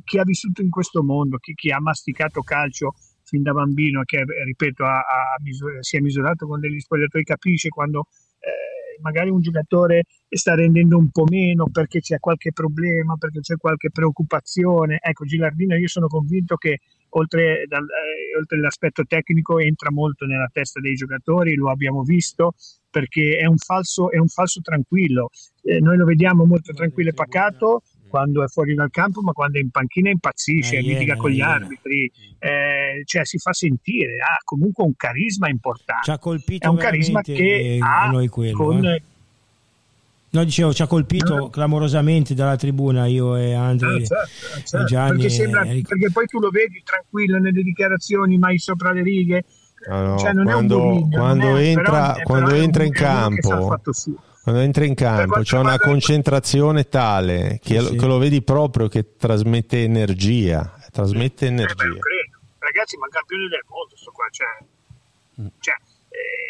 chi ha vissuto in questo mondo, chi, chi, ha masticato calcio fin da bambino, che ripeto ha, ha si è misurato con degli spogliatoi, capisce quando eh, magari un giocatore sta rendendo un po' meno perché c'è qualche problema, perché c'è qualche preoccupazione. Ecco, Gilardino, io sono convinto che oltre, dal, eh, oltre all'aspetto tecnico entra molto nella testa dei giocatori, lo abbiamo visto perché è un falso, è un falso tranquillo. Eh, noi lo vediamo molto tranquillo e pacato quando è fuori dal campo, ma quando è in panchina impazzisce, eh, litiga con gli arbitri, eh, cioè si fa sentire, ha comunque un carisma importante. Ci ha colpito è un carisma che ha quello, con, eh. No, dicevo, ci ha colpito no. clamorosamente dalla tribuna io e Andrea. Ah, certo, certo. Gianni perché, sembra, e... perché poi tu lo vedi tranquillo nelle dichiarazioni, mai sopra le righe. No, no, cioè, quando, quando è, entra, però, quando però entra in campo, quando entra in campo c'è una concentrazione tale che, sì. che, lo vedi proprio che trasmette energia. Trasmette energia. Eh, beh, Ragazzi, ma campioni del mondo, sto qua, cioè, mm. cioè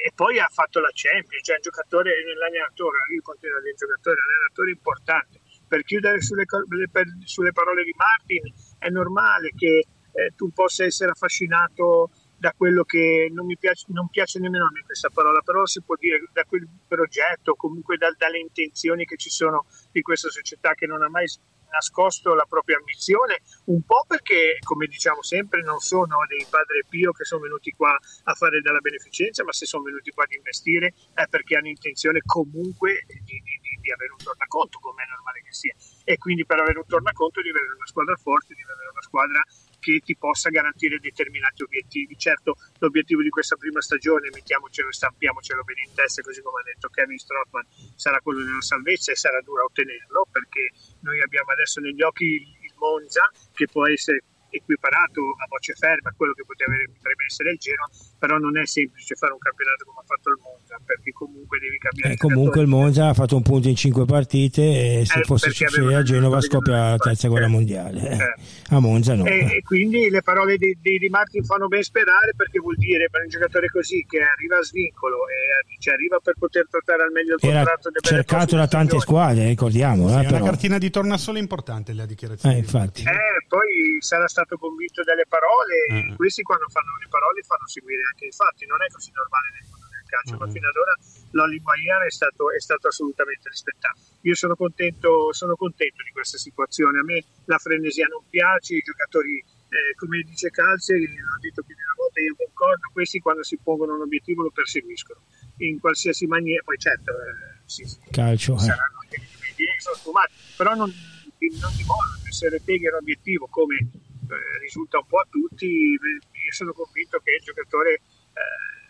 e poi ha fatto la Champions, cioè un giocatore nell'allenatore, io continuo a dire giocatore, un allenatore importante. Per chiudere sulle, per, sulle, parole di Martin, è normale che eh, tu possa essere affascinato da quello che non mi piace, non piace nemmeno a me questa parola, però si può dire da quel progetto, comunque da, dalle intenzioni che ci sono di questa società che non ha mai nascosto la propria ambizione, un po' perché, come diciamo sempre, non sono dei padre Pio che sono venuti qua a fare della beneficenza, ma se sono venuti qua ad investire è perché hanno intenzione comunque di, di, di avere un tornaconto, come è normale che sia. E quindi per avere un tornaconto devi avere una squadra forte, devi avere una squadra che ti possa garantire determinati obiettivi. Certo, l'obiettivo di questa prima stagione, mettiamocelo e stampiamocelo bene in testa, così come ha detto Kevin Strottman, sarà quello della salvezza e sarà dura ottenerlo, perché noi abbiamo adesso negli occhi il Monza, che può essere equiparato a voce ferma a quello che potrebbe essere il Genoa, però non è semplice fare un campionato come ha fatto il Monza, perché comunque devi cambiare. Eh, comunque il Monza ha fatto un punto in cinque partite e se Eh, fosse successo a Genova scoppia la terza guerra fatto. mondiale. Eh, Eh. A Monza no. E, e quindi le parole di, di, di Martin fanno ben sperare perché vuol dire per un giocatore così che arriva a svincolo e cioè, arriva per poter trattare al meglio il Era contratto belle cercato da tante squadre, ricordiamo. Sì, eh, una cartina di tornasole importante la dichiarazione. Eh, infatti. Eh, poi sarà stato convinto delle parole e questi quando fanno le parole fanno seguire anche i fatti, non è così normale nel mondo calcio, ma Mm. fino ad ora l'Oli Guaiana è stato, è stato assolutamente rispettato. Io sono contento, sono contento di questa situazione, a me la frenesia non piace, i giocatori, eh, come dice Calze, l'ho detto più di una volta, io concordo, questi quando si pongono un obiettivo lo perseguiscono, in qualsiasi maniera, poi certo, eh, sì, sì, Calcio. eh. saranno anche obiettivi che sono sfumati, però non, non di modo che se Reteghi è un obiettivo come eh, risulta un po' a tutti, eh, io sono convinto che il giocatore eh,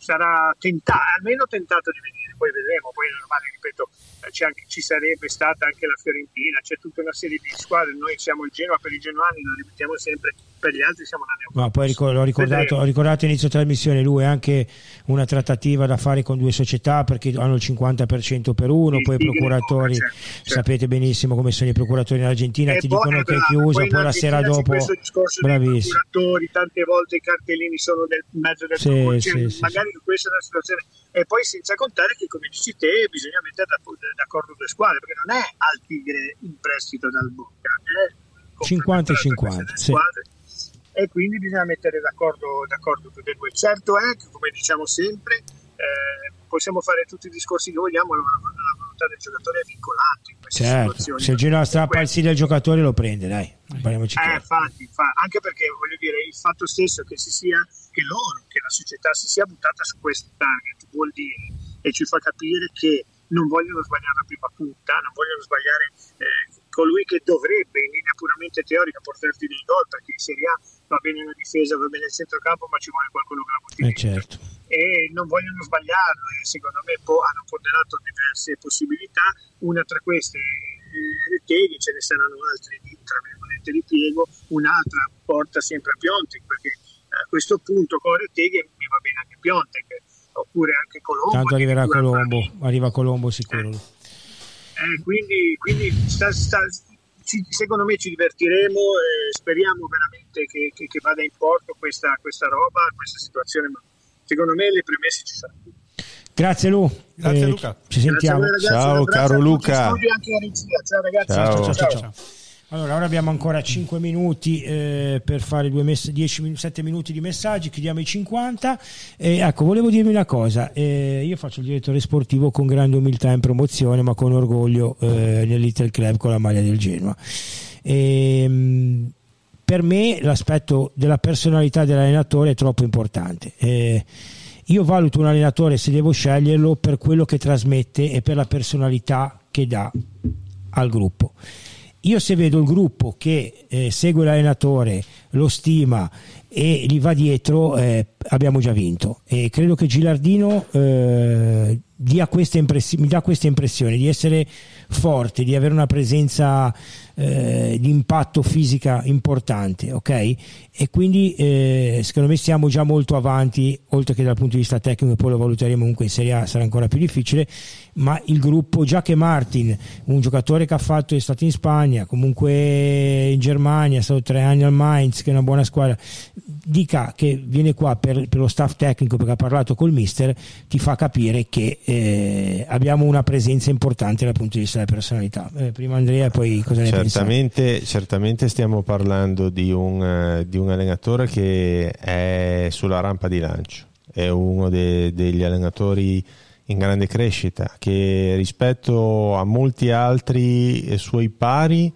sarà tentato, almeno tentato di venire, poi vedremo, poi è normale, ripeto, anche- ci sarebbe stata anche la Fiorentina, c'è tutta una serie di squadre, noi siamo il Genoa per i genuani, lo ripetiamo sempre, per gli altri siamo la Neopoli. Ma poi ricor- l'ho ricordato, ho ricordato inizio trasmissione, lui anche una trattativa da fare con due società perché hanno il 50% per uno, Il poi i procuratori, certo, certo. sapete benissimo come sono i procuratori in Argentina, E ti dicono che è chiusa, poi poi la sera dopo... Bravissimo. procuratori, tante volte i cartellini sono nel mezzo del Sì, tubo, sì, cioè, sì, magari questa è una situazione e poi senza contare che come dici te bisogna mettere d'ac- d'accordo due squadre perché non è al Tigre in prestito dal Bocca è 50 e complementare tra 50, queste due sì. squadre. e quindi bisogna mettere d'accordo, d'accordo tutte e due. Certo è che come diciamo sempre eh, possiamo fare tutti i discorsi che vogliamo la, la volontà del giocatore è vincolante in queste Certo, situazioni. Se il Genoa strappa il sì del giocatore lo prende, dai, eh, infatti, infa- anche perché voglio dire il fatto stesso che si sia che loro, che la società si sia buttata su questo target vuol dire e ci fa capire che non vogliono sbagliare la prima punta, non vogliono sbagliare eh, colui che dovrebbe in linea puramente teorica portarti dei gol perché in Serie A va bene la difesa, va bene il centrocampo ma ci vuole qualcuno che la butti Eh, certo. e non vogliono sbagliarlo e secondo me po- hanno ponderato diverse possibilità. Una tra queste eh, Reteghi ce ne saranno altre di, tra virgolette di piego un'altra porta sempre a Piontek perché a questo punto con Reteghi mi va bene anche Piontek oppure anche Colombo Tanto arriverà Colombo, arriva Colombo sicuro. Eh, quindi, quindi sta- sta- ci- secondo me ci divertiremo e speriamo veramente che, che- che vada in porto questa, questa roba, questa situazione, ma secondo me le premesse ci saranno. Grazie Lu, Grazie, Eh, Luca. ci Grazie a sentiamo. voi, ragazzi, Ciao, caro Luca. studio anche a regia. Ciao ragazzi. Ciao. Ciao, ciao, ciao. Allora, ora abbiamo ancora 5 minuti eh, per fare due mess- 10 min- 7 minuti di messaggi, chiudiamo i 50. E, ecco, volevo dirvi una cosa: eh, io faccio il direttore sportivo con grande umiltà in promozione, ma con orgoglio eh, nell'Ital Club con la maglia del Genoa. E, mh, per me l'aspetto della personalità dell'allenatore è troppo importante. Eh, io valuto un allenatore se devo sceglierlo per quello che trasmette e per la personalità che dà al gruppo. Io se vedo il gruppo che eh, segue l'allenatore, lo stima e gli va dietro, eh, abbiamo già vinto. E credo che Gilardino eh, dia questa impress- mi dà questa impressione di essere forte, di avere una presenza eh, di impatto fisica importante, ok? E quindi eh, secondo me siamo già molto avanti, oltre che dal punto di vista tecnico, poi lo valuteremo comunque in Serie A, sarà ancora più difficile, ma il gruppo, già che Martin, un giocatore che ha fatto, è stato in Spagna, comunque in Germania, è stato tre anni al Mainz, che è una buona squadra, dica che viene qua per, per lo staff tecnico perché ha parlato col mister, ti fa capire che eh, abbiamo una presenza importante dal punto di vista della personalità. Eh, prima Andrea poi cosa ne? Certamente, certamente stiamo parlando di un, eh, di un allenatore che è sulla rampa di lancio, è uno de- degli allenatori in grande crescita che rispetto a molti altri eh, suoi pari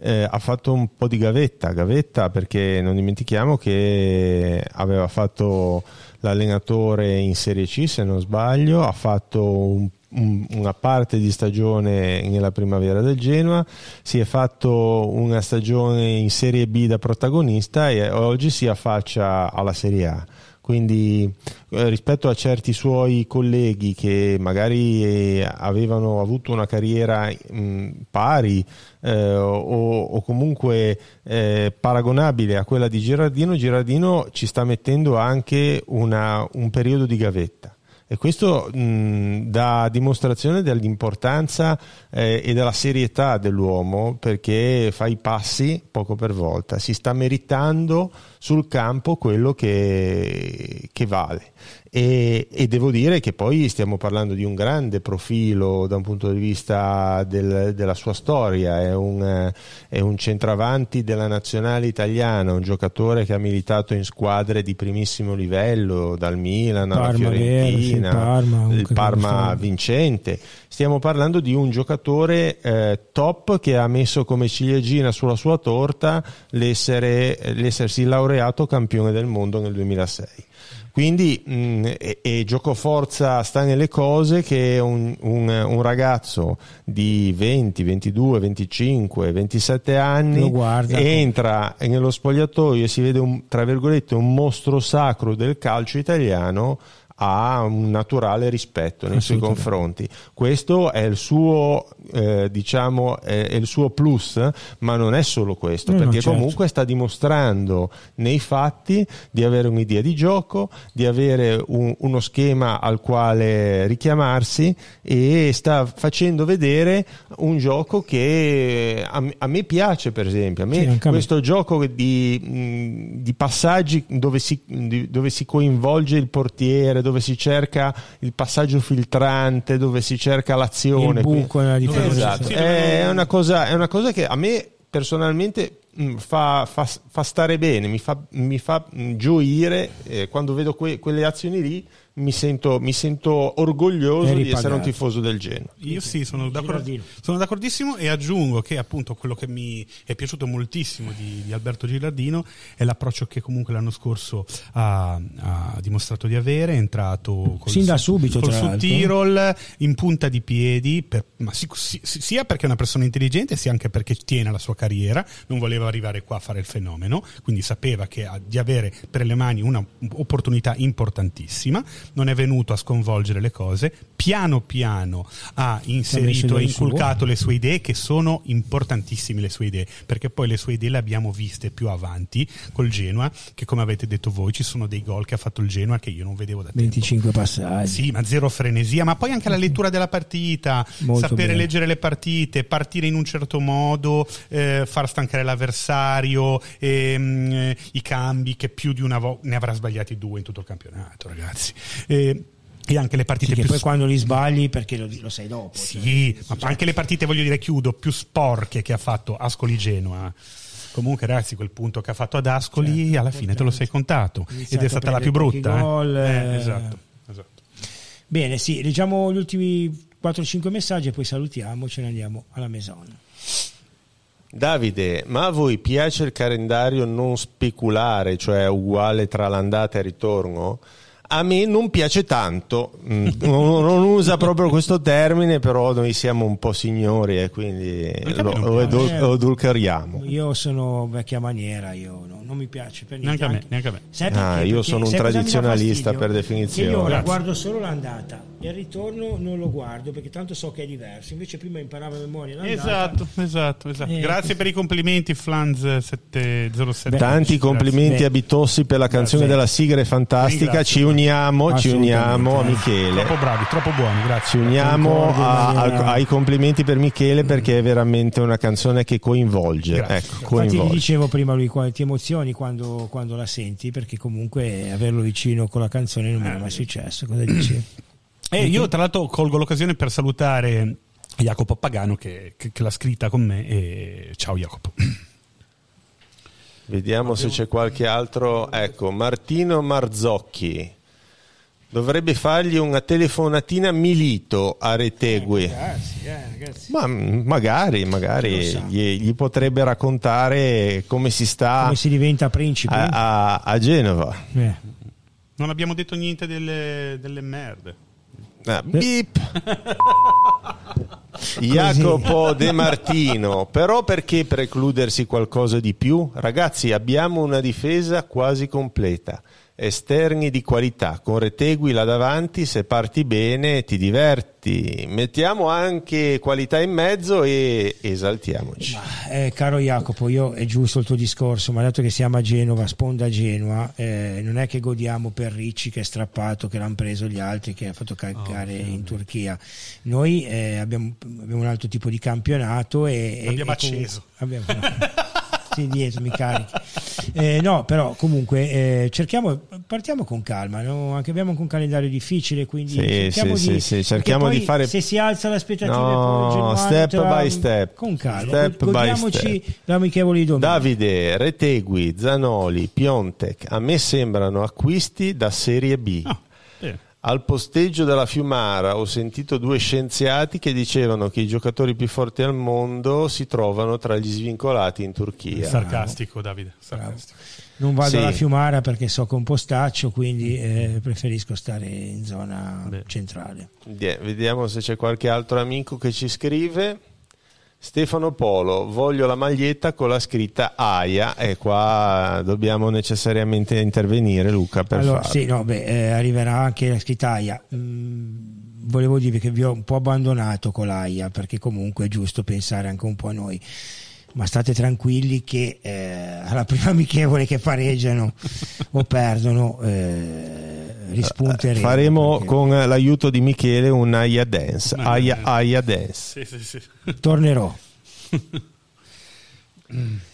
eh, ha fatto un po' di gavetta, gavetta perché non dimentichiamo che aveva fatto l'allenatore in Serie C se non sbaglio, ha fatto un un- una parte di stagione nella primavera del Genoa, si è fatto una stagione in Serie B da protagonista e oggi si affaccia alla Serie A. Quindi eh, rispetto a certi suoi colleghi che magari eh, avevano avuto una carriera mh, pari eh, o, o comunque eh, paragonabile a quella di Girardino, Girardino ci sta mettendo anche una- un periodo di gavetta e questo mh, dà dimostrazione dell'importanza eh, e della serietà dell'uomo perché fa i passi poco per volta, si sta meritando sul campo quello che, che vale. E, e, devo dire che poi stiamo parlando di un grande profilo da un punto di vista del, della sua storia, è un, è un, centravanti della nazionale italiana, un giocatore che ha militato in squadre di primissimo livello, dal Milan alla Parma, Fiorentina, vero, Parma, il Parma vincente. Stiamo parlando di un giocatore eh, top che ha messo come ciliegina sulla sua torta l'essere, l'essersi laureato campione del mondo nel 2006. Quindi mh, e, e gioco forza sta nelle cose che un, un, un, ragazzo di 20, 22, 25, 27 anni entra nello spogliatoio e si vede un, tra virgolette un mostro sacro del calcio italiano ha un naturale rispetto nei suoi confronti. Questo è il suo, eh, diciamo, è il suo plus, ma non è solo questo, no, perché certo. comunque sta dimostrando nei fatti di avere un'idea di gioco, di avere un, uno schema al quale richiamarsi e sta facendo vedere un gioco che a, a me piace, per esempio. A me sì, questo me. gioco di, di passaggi dove si, dove si coinvolge il portiere, dove si cerca il passaggio filtrante, dove si cerca l'azione. Il buco nella difesa. Esatto. È, una cosa, è una cosa che a me personalmente mm, Fa, fa, fa, stare bene, mi fa, mi fa gioire eh, quando vedo que, quelle azioni lì mi sento, mi sento orgoglioso di essere un tifoso del Genoa. Io sì, sono, d'accordo, sono, d'accordissimo e aggiungo che appunto quello che mi è piaciuto moltissimo di, di Alberto Gilardino è l'approccio che comunque l'anno scorso ha, ha dimostrato di avere, è entrato col, Sin da subito, col su Tirol in punta di piedi, per, ma si, si, sia perché è una persona intelligente sia anche perché tiene la sua carriera, non voleva arrivare qua a fare il fenomeno, quindi sapeva che ha, di avere per le mani un'opportunità importantissima non è venuto a sconvolgere le cose, piano piano ha inserito e inculcato le sue idee che sono importantissime le sue idee, perché poi le sue idee le abbiamo viste più avanti col Genoa, che come avete detto voi ci sono dei gol che ha fatto il Genoa che io non vedevo da 25 tempo. passaggi. Sì, ma zero frenesia, ma poi anche la lettura della partita, Molto sapere bene. leggere le partite, partire in un certo modo, eh, far stancare l'avversario, ehm, eh, i cambi che più di una volta ne avrà sbagliati due in tutto il campionato, ragazzi. E, e anche le partite sì, più poi quando li sbagli perché lo, lo sai dopo sì cioè, ma anche le partite voglio dire chiudo più sporche che ha fatto Ascoli Genoa comunque ragazzi quel punto che ha fatto ad Ascoli certo, alla fine te lo sei contato ed è stata la più brutta eh. Gol, eh. Eh, esatto, esatto. bene sì leggiamo gli ultimi 4-5 messaggi e poi salutiamo ce ne andiamo alla Maison Davide, ma a voi piace il calendario non speculare, cioè uguale tra l'andata e il ritorno? A me non piace tanto, mm, non, non, usa proprio questo termine, però noi siamo un po' signori e quindi lo, lo, lo edulcoriamo. Io sono vecchia maniera, io no, non mi piace per niente. Neanche a me. Neanche a me. Sai ah, io sono un tradizionalista per definizione. Io ora guardo solo l'andata e il ritorno non lo guardo perché tanto so che è diverso. Invece prima imparavo a memoria l'andata. Esatto, esatto, esatto. Eh, Grazie per i complimenti Flans 707. Tanti complimenti a Bitossi per la canzone Beh. della sigla è fantastica. Ci uniamo, ci uniamo a Michele. Troppo bravi, troppo buoni, grazie. Ci uniamo a, a, ai complimenti per Michele perché è veramente una canzone che coinvolge. Ecco, coinvolge. Infatti dicevo prima lui ti emozioni quando, quando, la senti perché comunque averlo vicino con la canzone non mi era mai successo. Cosa dici? E io tra l'altro colgo l'occasione per salutare Jacopo Pagano che, che, che l'ha scritta con me e ciao Jacopo. Vediamo se c'è qualche altro. Ecco, Martino Marzocchi. Dovrebbe fargli una telefonatina Milito a Retegui. Eh, ragazzi, eh, ragazzi. Ma magari, magari gli, gli, potrebbe raccontare come si sta. Come si diventa principe a, a, a Genova. Eh. Non abbiamo detto niente delle, delle merde. Ah, beep. Jacopo De Martino, però perché precludersi qualcosa di più? Ragazzi, abbiamo una difesa quasi completa esterni di qualità, con Retegui là davanti, se parti bene ti diverti, mettiamo anche qualità in mezzo e esaltiamoci. Ma, eh, caro Jacopo, io è giusto il tuo discorso, ma dato che siamo a Genova, sponda Genova, eh, non è che godiamo per Ricci che è strappato, che l'hanno preso gli altri, che ha fatto calcare oh, in Turchia. Noi eh, abbiamo, abbiamo, un altro tipo di campionato e... Abbiamo e, acceso. Abbiamo, no. sì, dietro mi carichi. Eh, no, però comunque eh, cerchiamo, partiamo con calma, no? anche abbiamo anche un calendario difficile, quindi sì, cerchiamo, sì, di, sì, cerchiamo di fare... Se si alza l'aspettativa no, step tra... by step. Con calma, step godiamoci l'amichevole di domenica. Davide, Retegui, Zanoli, Piontek, a me sembrano acquisti da Serie B. Oh. Al posteggio della Fiumara ho sentito due scienziati che dicevano che i giocatori più forti al mondo si trovano tra gli svincolati in Turchia. Sarcastico, Davide. Sarcastico. Non vado Sì. alla Fiumara perché so con postaccio, quindi eh, preferisco stare in zona Beh. centrale. Vediamo se c'è qualche altro amico che ci scrive. Stefano Polo, voglio la maglietta con la scritta AIA e qua dobbiamo necessariamente intervenire Luca per allora, farlo. sì, no, beh, eh, arriverà anche la scrittaia. Mm, volevo dirvi che vi ho un po' abbandonato con l'AIA perché comunque è giusto pensare anche un po' a noi. Ma state tranquilli che eh, alla prima amichevole che pareggiano o perdono eh, rispunteremo. Faremo perché con l'aiuto di Michele un AIA Dance. Un AIA, Dance. Sì, sì, sì. Tornerò.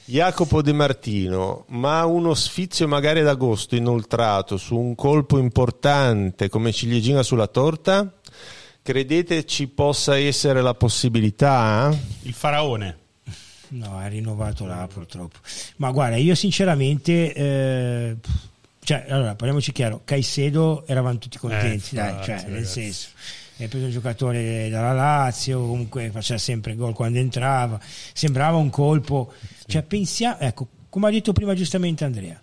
Jacopo De Martino, ma uno sfizio magari ad agosto inoltrato su un colpo importante come ciliegina sulla torta? Credete ci possa essere la possibilità? Il faraone. No, è rinnovato là purtroppo. Ma guarda, io sinceramente, eh, cioè, allora parliamoci chiaro, Caicedo eravamo tutti contenti, Eh, dai, infatti, cioè, nel ragazzi. senso, hai preso un giocatore dalla Lazio, comunque faceva sempre gol quando entrava, sembrava un colpo, cioè pensiamo, ecco, come ha detto prima giustamente Andrea,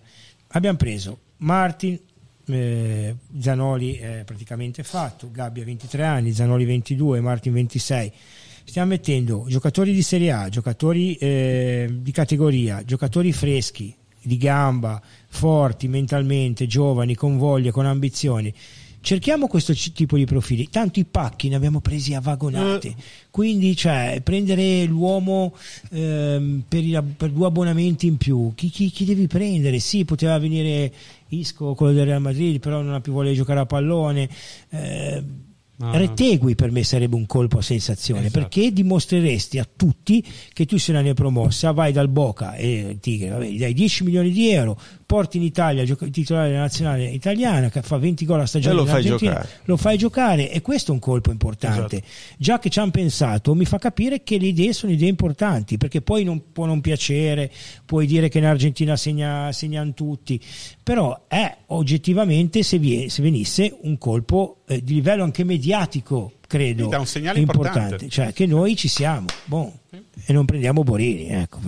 abbiamo preso Martin, eh, Zanoli è praticamente fatto, Gabbia 23 anni, Zanoli 22, Martin 26. Stiamo mettendo giocatori di Serie A, giocatori eh, di categoria, giocatori freschi, di gamba, forti mentalmente, giovani, con voglia, con ambizioni. Cerchiamo questo c- tipo di profili. Tanto i pacchi ne abbiamo presi a vagonate. Quindi, cioè, prendere l'uomo ehm, per, i- per due abbonamenti in più. Chi, chi- chi devi prendere? Sì, poteva venire Isco, quello del Real Madrid, però non ha più voglia di giocare a pallone. Eh, No. Retegui per me sarebbe un colpo a sensazione Esatto. perché dimostreresti a tutti che tu sei una neopromossa, vai dal Boca e Tigre, vabbè, gli dai 10 milioni di euro, porti in Italia gioca- il titolare della nazionale italiana che fa 20 gol a stagione lo in fai lo fai giocare e questo è un colpo importante. Esatto. Già che ci hanno pensato mi fa capire che le idee sono idee importanti perché poi non può non piacere, puoi dire che in Argentina segna, segnano tutti, però è oggettivamente se, vie- se venisse un colpo eh, di livello anche mediatico, credo, dà un segnale importante. cioè che noi ci siamo boh, e non prendiamo Borini. Ecco.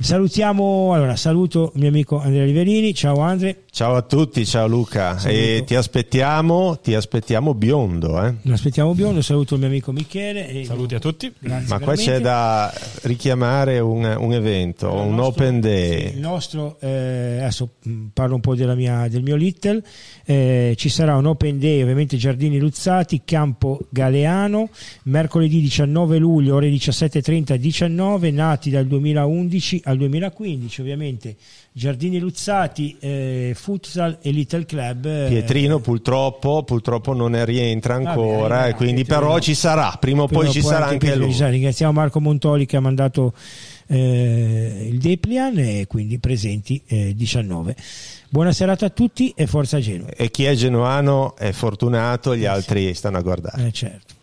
Salutiamo, allora saluto il mio amico Andrea Riverini, ciao Andre, Ciao a tutti, ciao Luca. Saluto. E ti aspettiamo, ti aspettiamo biondo. Eh? non aspettiamo biondo, saluto il mio amico Michele. e- Saluti a tutti. Grazie Ma qua veramente. c'è da richiamare un, un evento, Il un nostro- open day. il nostro, eh, adesso mh, parlo un po' della mia- del mio Little, eh, ci sarà un open day, ovviamente Giardini Luzzati, Campo Galeano, mercoledì 19 luglio, ore 17.30-19, nati dal 2011 al 2015, ovviamente Giardini Luzzati, eh, Futsal e Little Club. eh, Pietrino purtroppo, purtroppo non ne rientra Vabbè, ancora, arriverà, e quindi Pietrino. però ci sarà, prima o poi ci sarà anche Pietrino lui. Ringraziamo Marco Montoli che ha mandato eh, il Deplian e quindi presenti eh, 19. Buona serata a tutti e forza Genova. E chi è genuano è fortunato, gli altri stanno a guardare. Eh, certo.